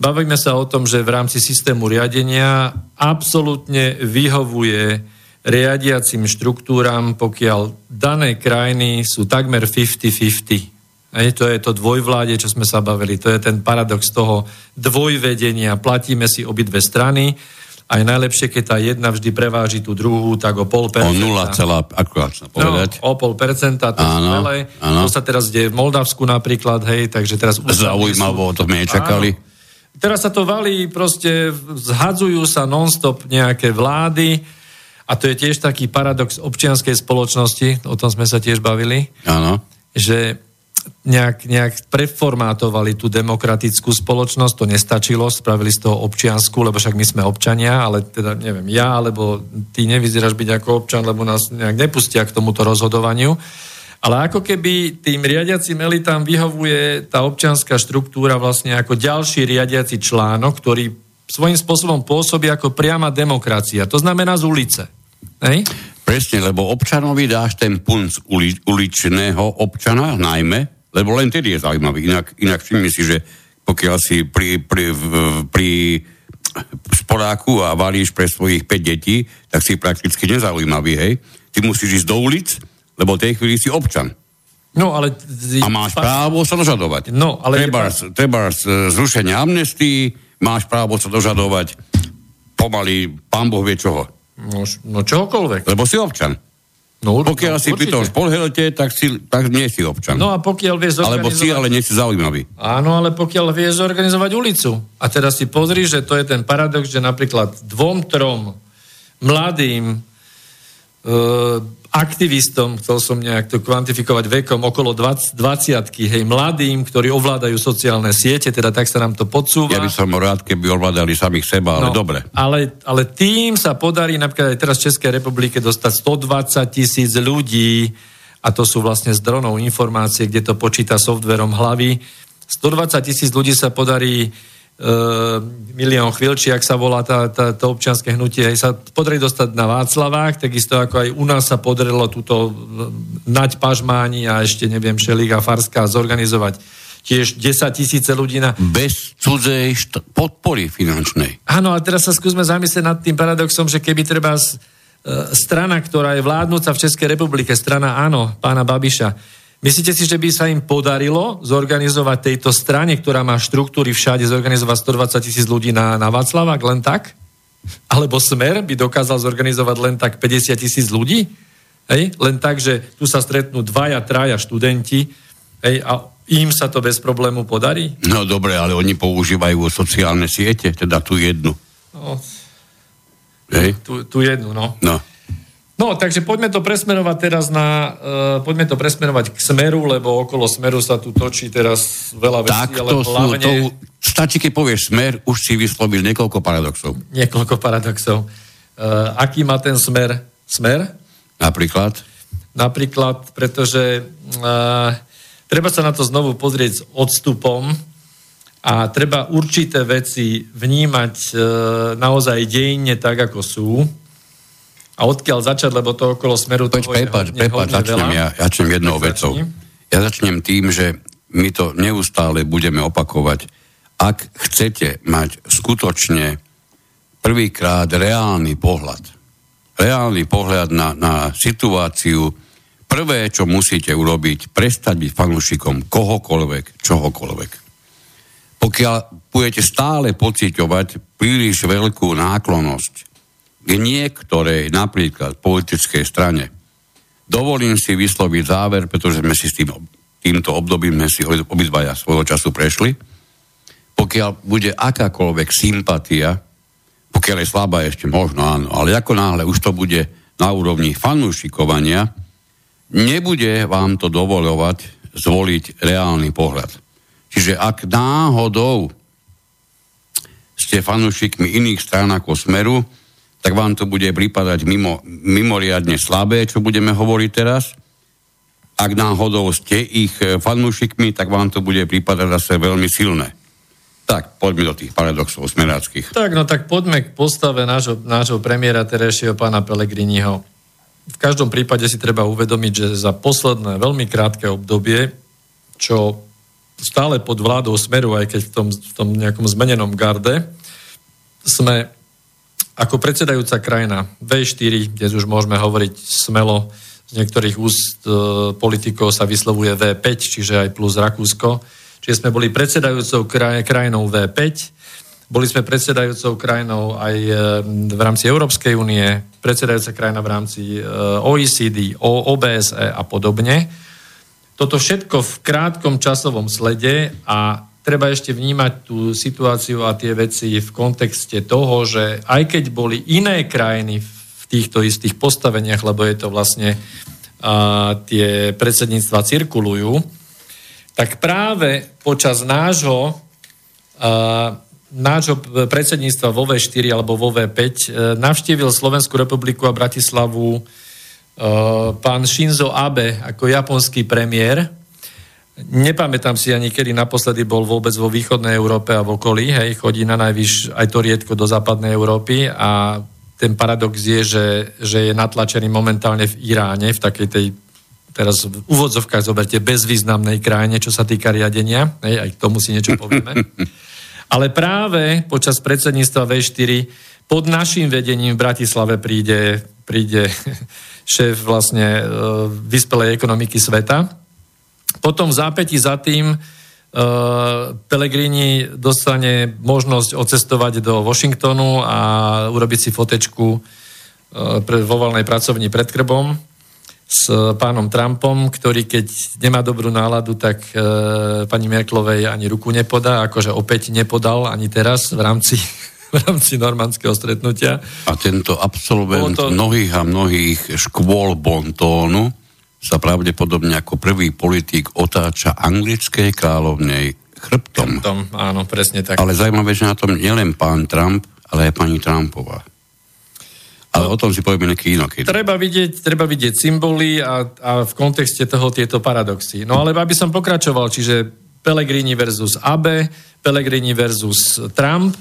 bavíme sa o tom, že v rámci systému riadenia absolútne vyhovuje riadiacim štruktúram, pokiaľ dané krajiny sú takmer 50-50 Hej, to je to dvojvláde, čo sme sa bavili. To je ten paradox toho dvojvedenia. Platíme si obidve strany a je najlepšie, keď tá jedna vždy preváži tú druhú, tak o pol percenta. O 0, akurát povedať. No, o pol percenta, to áno, je To sa teraz deje v Moldavsku napríklad, hej, takže teraz... Zaujímavo, to sme nečakali. Áno. Teraz sa to valí, proste zhadzujú sa non-stop nejaké vlády a to je tiež taký paradox občianskej spoločnosti, o tom sme sa tiež bavili. Áno. Že nejak, nejak preformátovali tú demokratickú spoločnosť, to nestačilo, spravili z toho občiansku, lebo však my sme občania, ale teda neviem, ja, alebo ty nevyzeráš byť ako občan, lebo nás nejak nepustia k tomuto rozhodovaniu. Ale ako keby tým riadiacim elitám vyhovuje tá občianská štruktúra vlastne ako ďalší riadiaci článok, ktorý svojím spôsobom pôsobí ako priama demokracia. To znamená z ulice. Hej? Presne, lebo občanovi dáš ten punc uli, uličného občana najmä, lebo len tedy je zaujímavý. Inak, inak všimni si, že pokiaľ si pri, pri, pri sporáku a valíš pre svojich 5 detí, tak si prakticky nezaujímavý, hej. Ty musíš ísť do ulic, lebo v tej chvíli si občan. No, ale... A máš právo sa dožadovať. No, ale... Treba, treba zrušenie amnestii, máš právo sa dožadovať pomaly pán Boh vie čoho. No, no čohokoľvek. Lebo si občan. No, Pokiaľ no, si pri tom špolhelete, tak, si, tak nie si občan. No a pokiaľ vie zorganizovať... Alebo si, ale nie si zaujímavý. Áno, ale pokiaľ vie zorganizovať ulicu. A teraz si pozri, že to je ten paradox, že napríklad dvom, trom mladým aktivistom, chcel som nejak to kvantifikovať vekom, okolo 20, 20 hej, mladým, ktorí ovládajú sociálne siete, teda tak sa nám to podsúva. Ja by som rád, keby ovládali samých seba, ale No, dobre. Ale, ale tým sa podarí napríklad aj teraz v Českej republike dostať 120 tisíc ľudí, a to sú vlastne z dronov informácie, kde to počíta softverom hlavy. 120 tisíc ľudí sa podarí milión chvíľči, ak sa volá tá, tá, to občianske hnutie, aj sa podarí dostať na Václavách, takisto ako aj u nás sa podarilo túto e, nať pažmáni a ešte neviem, Šeliga, Farska zorganizovať tiež 10 tisíce ľudí na... Bez cudzej št- podpory finančnej. Áno, a teraz sa skúsme zamyslieť nad tým paradoxom, že keby treba e, strana, ktorá je vládnúca v Českej republike, strana áno, pána Babiša, myslíte si, že by sa im podarilo zorganizovať tejto strane, ktorá má štruktúry všade, zorganizovať 120 tisíc ľudí na, na Václavák len tak? Alebo Smer by dokázal zorganizovať len tak 50 tisíc ľudí? Hej? Len tak, že tu sa stretnú dvaja, traja študenti hej? a im sa to bez problému podarí? No dobre, ale oni používajú sociálne siete, teda tú jednu. No, Hej? tu, tu jednu, no. No. No, takže poďme to presmerovať teraz na, uh, poďme to presmerovať k Smeru, lebo okolo Smeru sa tu točí teraz veľa vecí, Tak ale to sú, hlavne to, stačí, keď povieš smer, už si vyslovil niekoľko paradoxov. niekoľko paradoxov. Uh, aký má ten Smer? Smer? Napríklad, Napríklad, pretože uh, treba sa na to znovu pozrieť s odstupom a treba určité veci vnímať uh, naozaj dejinne tak, ako sú. A odkiaľ začať, lebo to okolo Smeru Poď, toho je prepáč, hodne, prepáč, začnem ja, začnem jednou vecou. Ja začnem tým, že my to neustále budeme opakovať. Ak chcete mať skutočne prvýkrát reálny pohľad, reálny pohľad na, na situáciu, prvé, čo musíte urobiť, prestať byť fanúšikom kohokoľvek, čohokoľvek. Pokiaľ budete stále pociťovať príliš veľkú náklonosť k niektorej napríklad politickej strane, dovolím si vysloviť záver, pretože sme si s tým, týmto obdobím sme si obidvaja svojho času prešli. Pokiaľ bude akákoľvek sympatia, pokiaľ je slabá ešte možno áno, ale ako náhle už to bude na úrovni fanúšikovania, nebude vám to dovolovať zvoliť reálny pohľad. Čiže ak náhodou ste fanúšikmi iných strán ako Smeru, tak vám to bude pripadať mimo, mimoriadne slabé, čo budeme hovoriť teraz. Ak náhodou ste ich e, fanúšikmi, tak vám to bude pripadať zase veľmi silné. Tak, poďme do tých paradoxov smeráckých. Tak, no tak poďme k postave nášho, nášho premiéra terejšieho pána Pelegriniho. V každom prípade si treba uvedomiť, že za posledné veľmi krátke obdobie, čo stále pod vládou Smeru, aj keď v tom, v tom nejakom zmenenom garde, sme ako predsedajúca krajina V4, kde už môžeme hovoriť smelo, z niektorých úst e, politikov sa vyslovuje V5, čiže aj plus Rakúsko. Čiže sme boli predsedajúcou kraj, krajinou V5, boli sme predsedajúcou krajinou aj e, v rámci Európskej únie, predsedajúca krajina v rámci e, OECD, O- OBSE a podobne. Toto všetko v krátkom časovom slede a treba ešte vnímať tú situáciu a tie veci v kontexte toho, že aj keď boli iné krajiny v týchto istých postaveniach, lebo je to vlastne a, tie predsedníctva cirkulujú, tak práve počas nášho, a, nášho predsedníctva vo V4 alebo vo V5 e, navštívil Slovenskú republiku a Bratislavu e, pán Shinzo Abe ako japonský premiér. Nepamätám si ani, kedy naposledy bol vôbec vo východnej Európe a v okolí. Hej, chodí na najvyš aj to riedko do západnej Európy a ten paradox je, že, že je natlačený momentálne v Iráne, v takej tej teraz v úvodzovkách zoberte bezvýznamnej krajine, čo sa týka riadenia. Hej, aj k tomu si niečo povieme. Ale práve počas predsedníctva V4 pod našim vedením v Bratislave príde, príde šéf vlastne e, vyspelej ekonomiky sveta. Potom v zápäti za tým Pelegrini dostane možnosť ocestovať do Washingtonu a urobiť si fotečku vo voľnej pracovni pred krbom s pánom Trumpom, ktorý keď nemá dobrú náladu, tak e, pani Merklovej ani ruku nepodá, akože opäť nepodal ani teraz v rámci, v rámci normandského stretnutia. A tento absolvent to... mnohých a mnohých škôl bontónu sa pravdepodobne ako prvý politik otáča anglickej kráľovnej chrbtom. Chrbtom, áno, presne tak. Ale zaujímavé, že na tom nielen pán Trump, ale aj pani Trumpová. Ale o tom si povieme nejaký inokedy. Treba vidieť, treba vidieť symboly a, a v kontexte toho tieto paradoxy. No ale aby som pokračoval, čiže Pellegrini versus Abe, Pellegrini versus Trump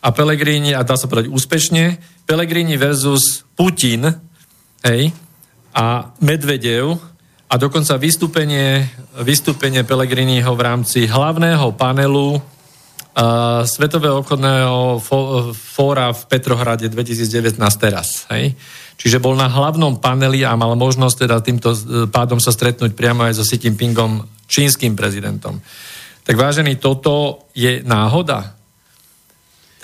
a Pellegrini, a dá sa povedať úspešne, Pellegrini versus Putin, hej, a Medvedev a dokonca vystúpenie, vystúpenie Pellegriniho v rámci hlavného panelu Svetového obchodného fóra v Petrohrade 2019 teraz. Hej? Čiže bol na hlavnom paneli a mal možnosť teda týmto e, pádom sa stretnúť priamo aj so Xi Jinpingom, čínskym prezidentom. Tak vážený, toto je náhoda?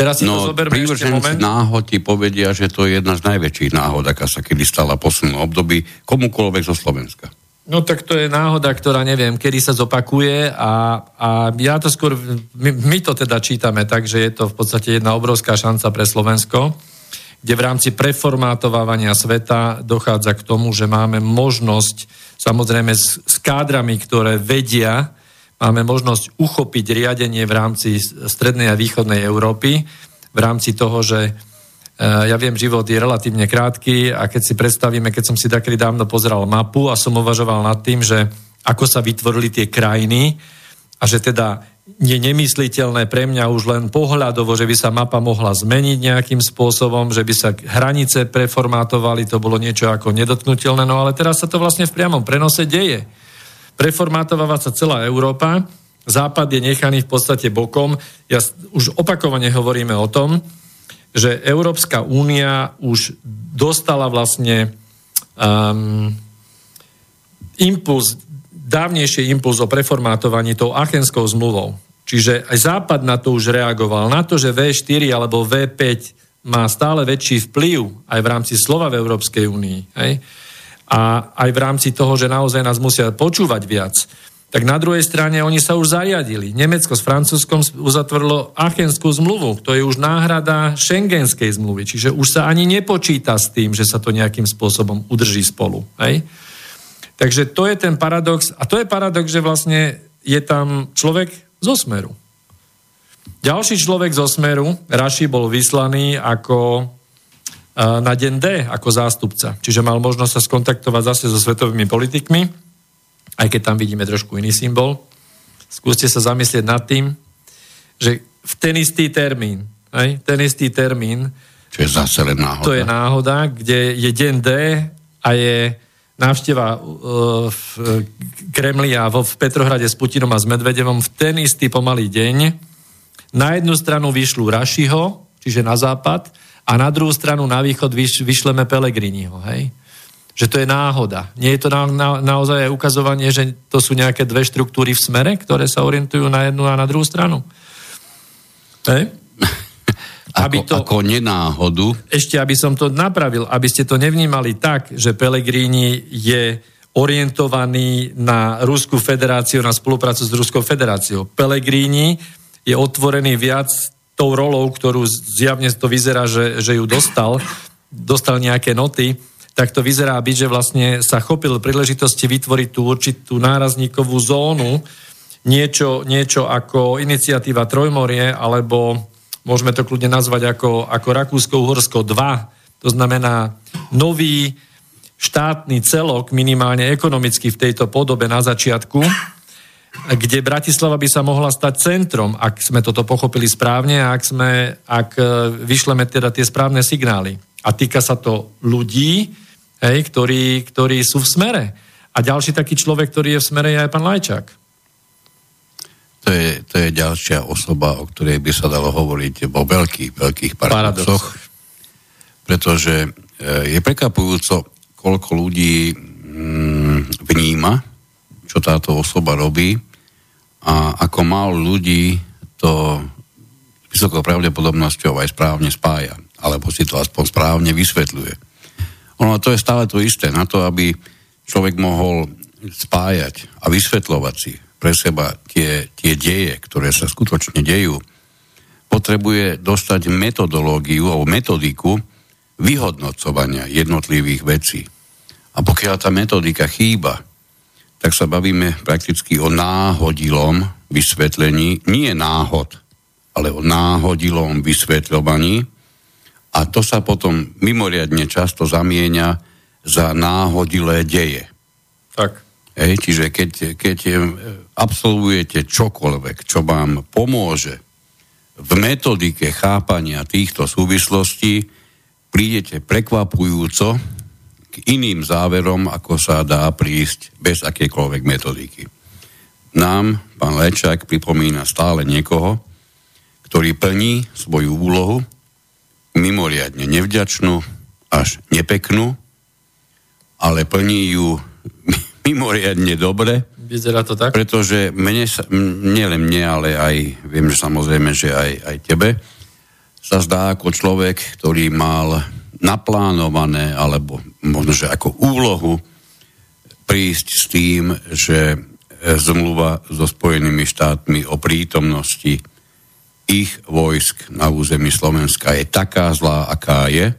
Teraz si no, to zoberme ešte moment. náhod ti povedia, že to je jedna z najväčších náhod, aká sa kedy stala posunú období komukoľvek zo Slovenska. No tak to je náhoda, ktorá neviem, kedy sa zopakuje a, a ja to skôr, my, my to teda čítame tak, že je to v podstate jedna obrovská šanca pre Slovensko, kde v rámci preformátovávania sveta dochádza k tomu, že máme možnosť, samozrejme s, s kádrami, ktoré vedia, máme možnosť uchopiť riadenie v rámci strednej a východnej Európy, v rámci toho, že Eh, ja viem, život je relatívne krátky a keď si predstavíme, keď som si takedy dávno pozeral mapu a som uvažoval nad tým, že ako sa vytvorili tie krajiny a že teda je nemysliteľné pre mňa už len pohľadovo, že by sa mapa mohla zmeniť nejakým spôsobom, že by sa hranice preformátovali, to bolo niečo ako nedotknutelné, no ale teraz sa to vlastne v priamom prenose deje. Preformátováva sa celá Európa, Západ je nechaný v podstate bokom. Ja už opakovane hovoríme o tom, že Európska únia už dostala vlastne um, impuls, dávnejšie impuls o preformátovaní tou Achenskou zmluvou. Čiže aj Západ na to už reagoval. Na to, že V4 alebo V5 má stále väčší vplyv aj v rámci slova v Európskej únii. Hej? A aj v rámci toho, že naozaj nás musia počúvať viac tak na druhej strane oni sa už zariadili. Nemecko s Francúzskom uzatvorilo Achenskú zmluvu, to je už náhrada šengenskej zmluvy, čiže už sa ani nepočíta s tým, že sa to nejakým spôsobom udrží spolu. Hej? Takže to je ten paradox, a to je paradox, že vlastne je tam človek zo Smeru. Ďalší človek zo Smeru, Raši, bol vyslaný ako na deň D ako zástupca. Čiže mal možnosť sa skontaktovať zase so svetovými politikmi aj keď tam vidíme trošku iný symbol. Skúste sa zamyslieť nad tým, že v ten istý termín, aj, ten istý termín, čo je zase len náhoda. To je náhoda, kde je deň D a je návšteva uh, v Kremli a vo, v Petrohrade s Putinom a s Medvedevom v ten istý pomalý deň. Na jednu stranu vyšľú Rašiho, čiže na západ, a na druhú stranu na východ vyš, vyšleme Pelegriniho. Hej? že to je náhoda. Nie je to na, na, naozaj aj ukazovanie, že to sú nejaké dve štruktúry v smere, ktoré sa orientujú na jednu a na druhú stranu? Hej? Aby to, ako nenáhodu. Ešte, aby som to napravil, aby ste to nevnímali tak, že Pelegrini je orientovaný na Ruskú federáciu, na spoluprácu s Ruskou federáciou. Pelegrini je otvorený viac tou rolou, ktorú zjavne to vyzerá, že, že ju dostal, dostal nejaké noty, tak to vyzerá byť, že vlastne sa chopil príležitosti vytvoriť tú určitú nárazníkovú zónu, niečo, niečo ako iniciatíva Trojmorie, alebo môžeme to kľudne nazvať ako, ako Rakúsko-Uhorsko 2, to znamená nový štátny celok, minimálne ekonomicky v tejto podobe na začiatku, kde Bratislava by sa mohla stať centrom, ak sme toto pochopili správne a ak, sme, ak e, vyšleme teda tie správne signály. A týka sa to ľudí, hej, ktorí, ktorí sú v smere. A ďalší taký človek, ktorý je v smere, je aj pán Lajčák. To je, to je ďalšia osoba, o ktorej by sa dalo hovoriť o veľkých, veľkých paradoxoch. Pretože e, je prekapujúco, koľko ľudí mm, vníma, čo táto osoba robí a ako málo ľudí to vysokou pravdepodobnosťou aj správne spája, alebo si to aspoň správne vysvetľuje. Ono to je stále to isté, na to, aby človek mohol spájať a vysvetľovať si pre seba tie, tie deje, ktoré sa skutočne dejú, potrebuje dostať metodológiu alebo metodiku vyhodnocovania jednotlivých vecí. A pokiaľ tá metodika chýba, tak sa bavíme prakticky o náhodilom vysvetlení, nie náhod, ale o náhodilom vysvetľovaní a to sa potom mimoriadne často zamieňa za náhodilé deje. Tak. Hej, čiže keď, keď absolvujete čokoľvek, čo vám pomôže v metodike chápania týchto súvislostí, prídete prekvapujúco k iným záverom, ako sa dá prísť bez akékoľvek metodiky. Nám pán Lečák pripomína stále niekoho, ktorý plní svoju úlohu mimoriadne nevďačnú, až nepeknú, ale plní ju mimoriadne dobre. Vyzerá to tak? Pretože mne nielen mne, ale aj, viem, že samozrejme, že aj, aj tebe, sa zdá ako človek, ktorý mal naplánované, alebo možno, že ako úlohu prísť s tým, že zmluva so Spojenými štátmi o prítomnosti ich vojsk na území Slovenska je taká zlá, aká je.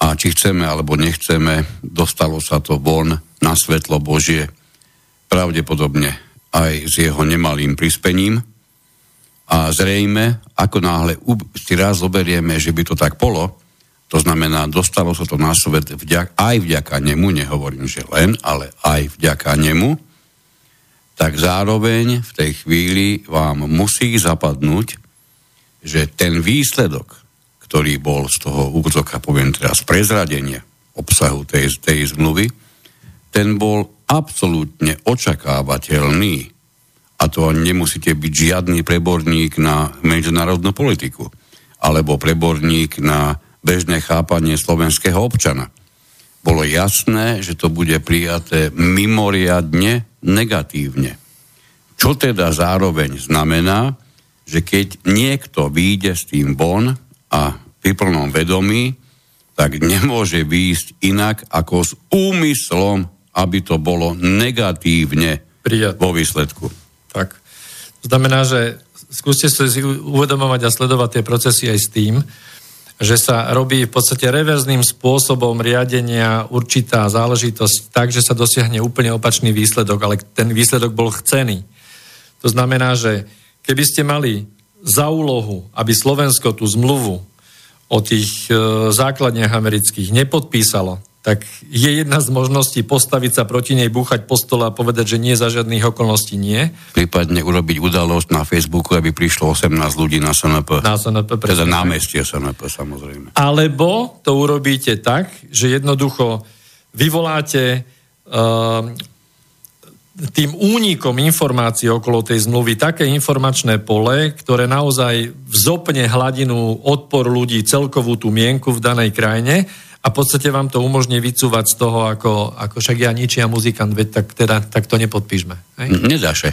A či chceme alebo nechceme, dostalo sa to von na svetlo Božie, pravdepodobne aj s jeho nemalým prispením. A zrejme, ako náhle si raz zoberieme, že by to tak bolo, to znamená, dostalo sa to na svet vďak, aj vďaka nemu, nehovorím, že len, ale aj vďaka nemu, tak zároveň v tej chvíli vám musí zapadnúť, že ten výsledok, ktorý bol z toho útoka, poviem teraz, prezradenia obsahu tej, tej zmluvy, ten bol absolútne očakávateľný. A to nemusíte byť žiadny preborník na medzinárodnú politiku alebo preborník na bežné chápanie slovenského občana. Bolo jasné, že to bude prijaté mimoriadne negatívne. Čo teda zároveň znamená, že keď niekto vyjde s tým von a pri plnom vedomí, tak nemôže výjsť inak ako s úmyslom aby to bolo negatívne Prijat. vo výsledku. Tak. To znamená, že skúste si uvedomovať a sledovať tie procesy aj s tým, že sa robí v podstate reverzným spôsobom riadenia určitá záležitosť tak, že sa dosiahne úplne opačný výsledok, ale ten výsledok bol chcený. To znamená, že keby ste mali za úlohu, aby Slovensko tú zmluvu o tých e, základniach amerických nepodpísalo, tak je jedna z možností postaviť sa proti nej, búchať po stole a povedať, že nie za žiadnych okolností nie. Prípadne urobiť udalosť na Facebooku, aby prišlo 18 ľudí na SNP. Na SNP, Teda námestie SNP, samozrejme. Alebo to urobíte tak, že jednoducho vyvoláte uh, tým únikom informácií okolo tej zmluvy také informačné pole, ktoré naozaj vzopne hladinu odpor ľudí, celkovú tú mienku v danej krajine a v podstate vám to umožní vycúvať z toho, ako, ako však ja ničia muzikant, veď tak, teda, tak to nepodpíšme. Hej? Nedá sa.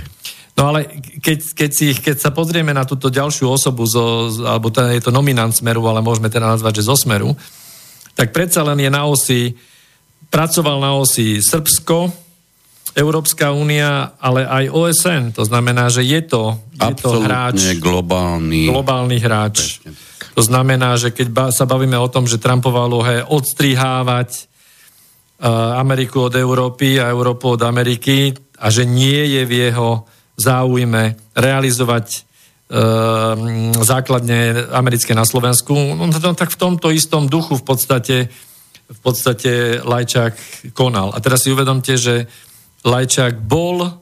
No ale keď, keď, si, keď sa pozrieme na túto ďalšiu osobu, zo, alebo teda je to nominant Smeru, ale môžeme teda nazvať, že zo Smeru, tak predsa len je na osi, pracoval na osi Srbsko, Európska únia, ale aj OSN. To znamená, že je to, je to hráč... globálny. Globálny hráč. Presne to znamená, že keď ba- sa bavíme o tom, že Trumpová úloha je odstrihávať uh, Ameriku od Európy a Európu od Ameriky a že nie je v jeho záujme realizovať uh, základne americké na Slovensku, no, no, tak v tomto istom duchu v podstate, v podstate Lajčák konal. A teraz si uvedomte, že Lajčák bol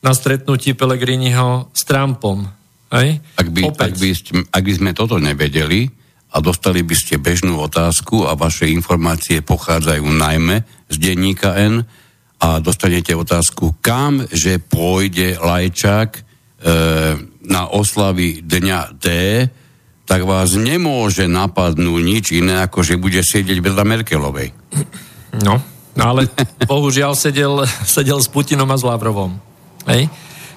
na stretnutí Pelegriniho s Trumpom Hej? Ak, by, ak, by, ak by sme toto nevedeli a dostali by ste bežnú otázku a vaše informácie pochádzajú najmä z denníka N a dostanete otázku, kam že pôjde Lajčák e, na oslavy dňa T, tak vás nemôže napadnúť nič iné, ako že bude sedieť vedľa Merkelovej. No, no ale bohužiaľ sedel, sedel s Putinom a s Lavrovom. Hej?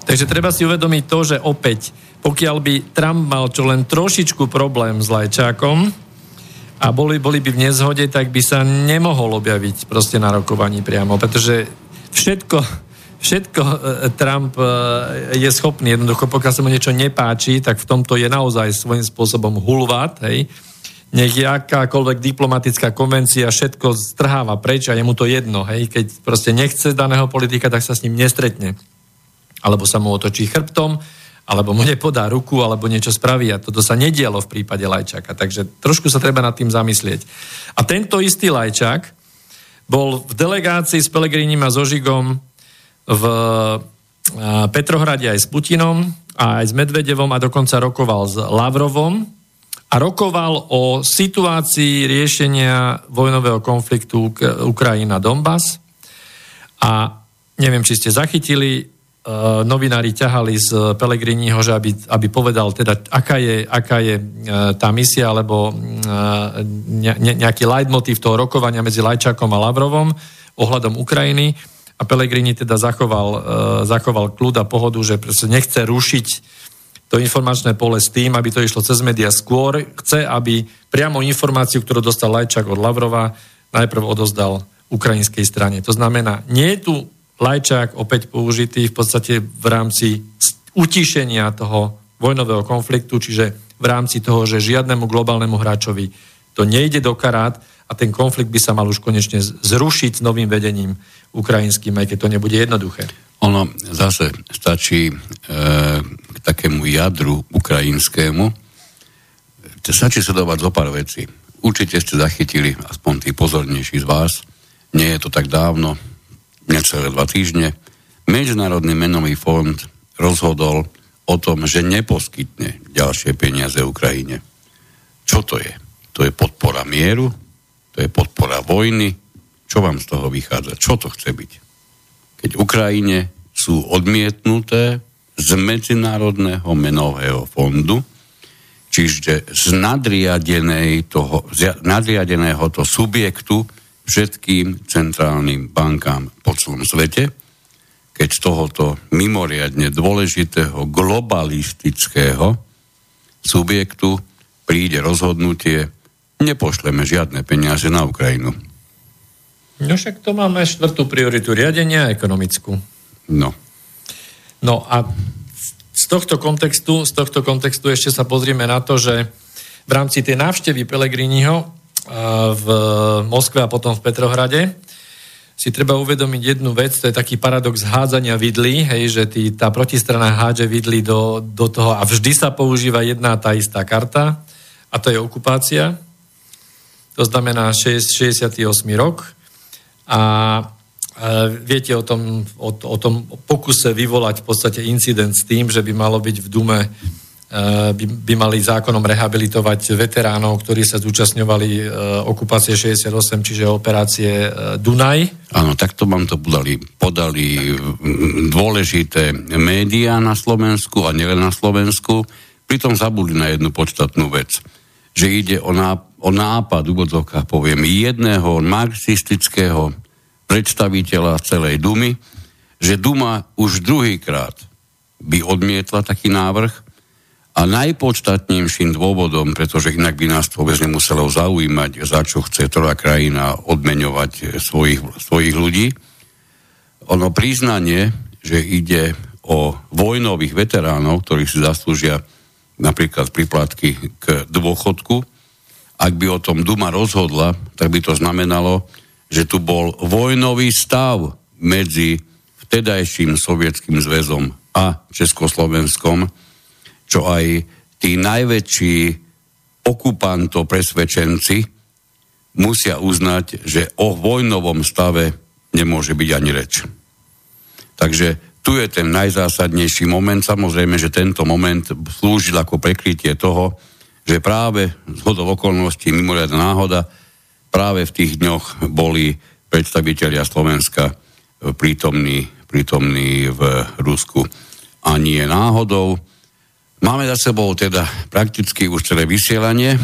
Takže treba si uvedomiť to, že opäť, pokiaľ by Trump mal čo len trošičku problém s Lajčákom a boli, boli by v nezhode, tak by sa nemohol objaviť proste na rokovaní priamo, pretože všetko, všetko e, Trump e, je schopný, jednoducho pokiaľ sa mu niečo nepáči, tak v tomto je naozaj svojím spôsobom hulvát, hej, nech je akákoľvek diplomatická konvencia, všetko strháva preč a je mu to jedno, hej, keď proste nechce daného politika, tak sa s ním nestretne. Alebo sa mu otočí chrbtom, alebo mu nepodá ruku, alebo niečo spraví. A toto sa nedialo v prípade Lajčaka. Takže trošku sa treba nad tým zamyslieť. A tento istý Lajčák bol v delegácii s Pelegrinim a Zožigom v Petrohrade aj s Putinom aj s Medvedevom a dokonca rokoval s Lavrovom a rokoval o situácii riešenia vojnového konfliktu Ukrajina-Donbass a neviem, či ste zachytili, uh, novinári ťahali z Pelegriniho, že aby, aby povedal teda, aká je, aká je uh, tá misia, alebo uh, ne, nejaký leitmotiv toho rokovania medzi Lajčákom a Lavrovom ohľadom Ukrajiny. A Pelegrini teda zachoval, zachoval kľud a pohodu, že nechce rušiť to informačné pole s tým, aby to išlo cez média skôr. Chce, aby priamo informáciu, ktorú dostal Lajčák od Lavrova, najprv odozdal ukrajinskej strane. To znamená, nie je tu Lajčák opäť použitý v podstate v rámci utišenia toho vojnového konfliktu, čiže v rámci toho, že žiadnemu globálnemu hráčovi to nejde do karát a ten konflikt by sa mal už konečne zrušiť s novým vedením ukrajinským, aj keď to nebude jednoduché. Ono zase stačí e, k takému jadru ukrajinskému, stačí sledovať zo pár vecí. Určite ste zachytili, aspoň tí pozornejší z vás, nie je to tak dávno, necelé dva týždne, Medzinárodný menový fond rozhodol o tom, že neposkytne ďalšie peniaze Ukrajine. Čo to je? To je podpora mieru, to je podpora vojny. Čo vám z toho vychádza? Čo to chce byť? Keď Ukrajine sú odmietnuté z Medzinárodného menového fondu, čiže z toho, z nadriadeného to subjektu, všetkým centrálnym bankám po celom svete, keď z tohoto mimoriadne dôležitého globalistického subjektu príde rozhodnutie, nepošleme žiadne peniaze na Ukrajinu. No však to máme štvrtú prioritu riadenia ekonomickú. No. No a z tohto kontextu, z tohto kontextu ešte sa pozrieme na to, že v rámci tej návštevy Pelegriniho v Moskve a potom v Petrohrade, si treba uvedomiť jednu vec, to je taký paradox hádzania vidly, hej, že tý, tá protistrana hádže vidly do, do toho a vždy sa používa jedna tá istá karta a to je okupácia. To znamená 68. rok a e, viete o tom, o, o tom pokuse vyvolať v podstate incident s tým, že by malo byť v Dume Eh, by, by mali zákonom rehabilitovať veteránov, ktorí sa zúčastňovali eh, okupácie 68, čiže operácie eh, Dunaj. Áno, takto vám to podali, podali dôležité médiá na Slovensku a nielen na Slovensku. Pritom zabudli na jednu podstatnú vec, že ide o, nápad, o nápad, úvodzovkách poviem, jedného marxistického predstaviteľa celej Dumy, že Duma už druhýkrát by odmietla taký návrh, a najpodstatnejším dôvodom, pretože inak by nás to vôbec nemuselo zaujímať, za čo chce ktorá krajina odmeňovať svojich, svojich ľudí, ono priznanie, že ide o vojnových veteránov, ktorí si zaslúžia napríklad priplatky k dôchodku, ak by o tom Duma rozhodla, tak by to znamenalo, že tu bol vojnový stav medzi vtedajším sovietským zväzom a Československom, čo aj tí najväčší okupantov presvedčenci musia uznať, že o vojnovom stave nemôže byť ani reč. Takže tu je ten najzásadnejší moment. Samozrejme, že tento moment slúžil ako prekrytie toho, že práve z hodov okolností, mimoriadná náhoda, práve v tých dňoch boli predstavitelia Slovenska prítomní, prítomní v Rusku. A nie náhodou, Máme za sebou teda prakticky už celé vysielanie,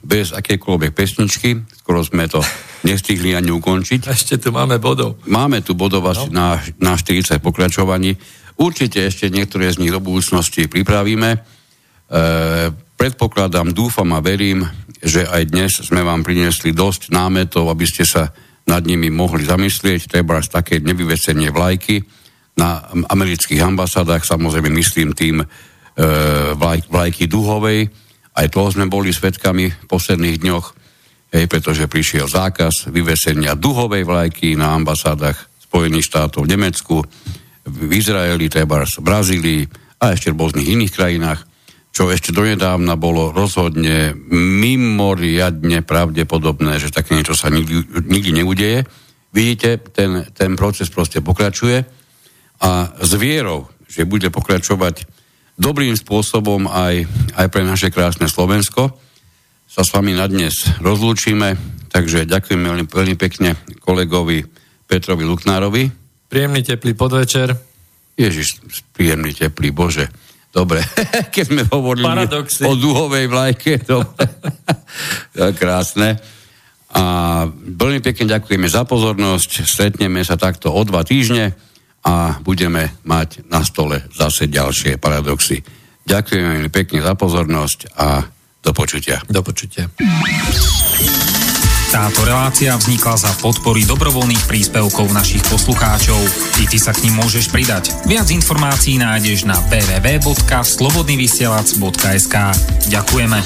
bez akékoľvek pesničky, skoro sme to nestihli ani ukončiť. Ešte tu máme bodov. Máme tu bodov asi no. na, na 40 pokračovaní. Určite ešte niektoré z nich do budúcnosti pripravíme. E, predpokladám, dúfam a verím, že aj dnes sme vám priniesli dosť námetov, aby ste sa nad nimi mohli zamyslieť. Treba také nevyvesenie vlajky na amerických ambasádach, samozrejme myslím tým e, vlaj, vlajky duhovej. Aj toho sme boli svetkami v posledných dňoch hej, pretože prišiel zákaz vyvesenia duhovej vlajky na ambasádach Spojených štátov v Nemecku, v Izraeli, treba v Brazílii a ešte v rôznych iných krajinách, čo ešte donedávna bolo rozhodne mimoriadne pravdepodobné, že také niečo sa nikdy, nikdy neudeje. Vidíte, ten, ten proces proste pokračuje a s vierou, že bude pokračovať dobrým spôsobom aj, aj pre naše krásne Slovensko, sa s vami na dnes rozlúčime, takže ďakujem veľmi, veľmi pekne kolegovi Petrovi Luknárovi. Príjemný teplý podvečer. Ježiš, príjemný teplý, bože. Dobre, keď sme hovorili Paradoxy. o duhovej vlajke, to krásne. A veľmi pekne ďakujeme za pozornosť. Stretneme sa takto o dva týždne a budeme mať na stole zase ďalšie paradoxy. Ďakujem veľmi pekne za pozornosť a do počutia. Do počutia. Táto relácia vznikla za podpory dobrovoľných príspevkov našich poslucháčov. I ty sa k ním môžeš pridať. Viac informácií nájdeš na www.slobodnyvysielac.sk Ďakujeme.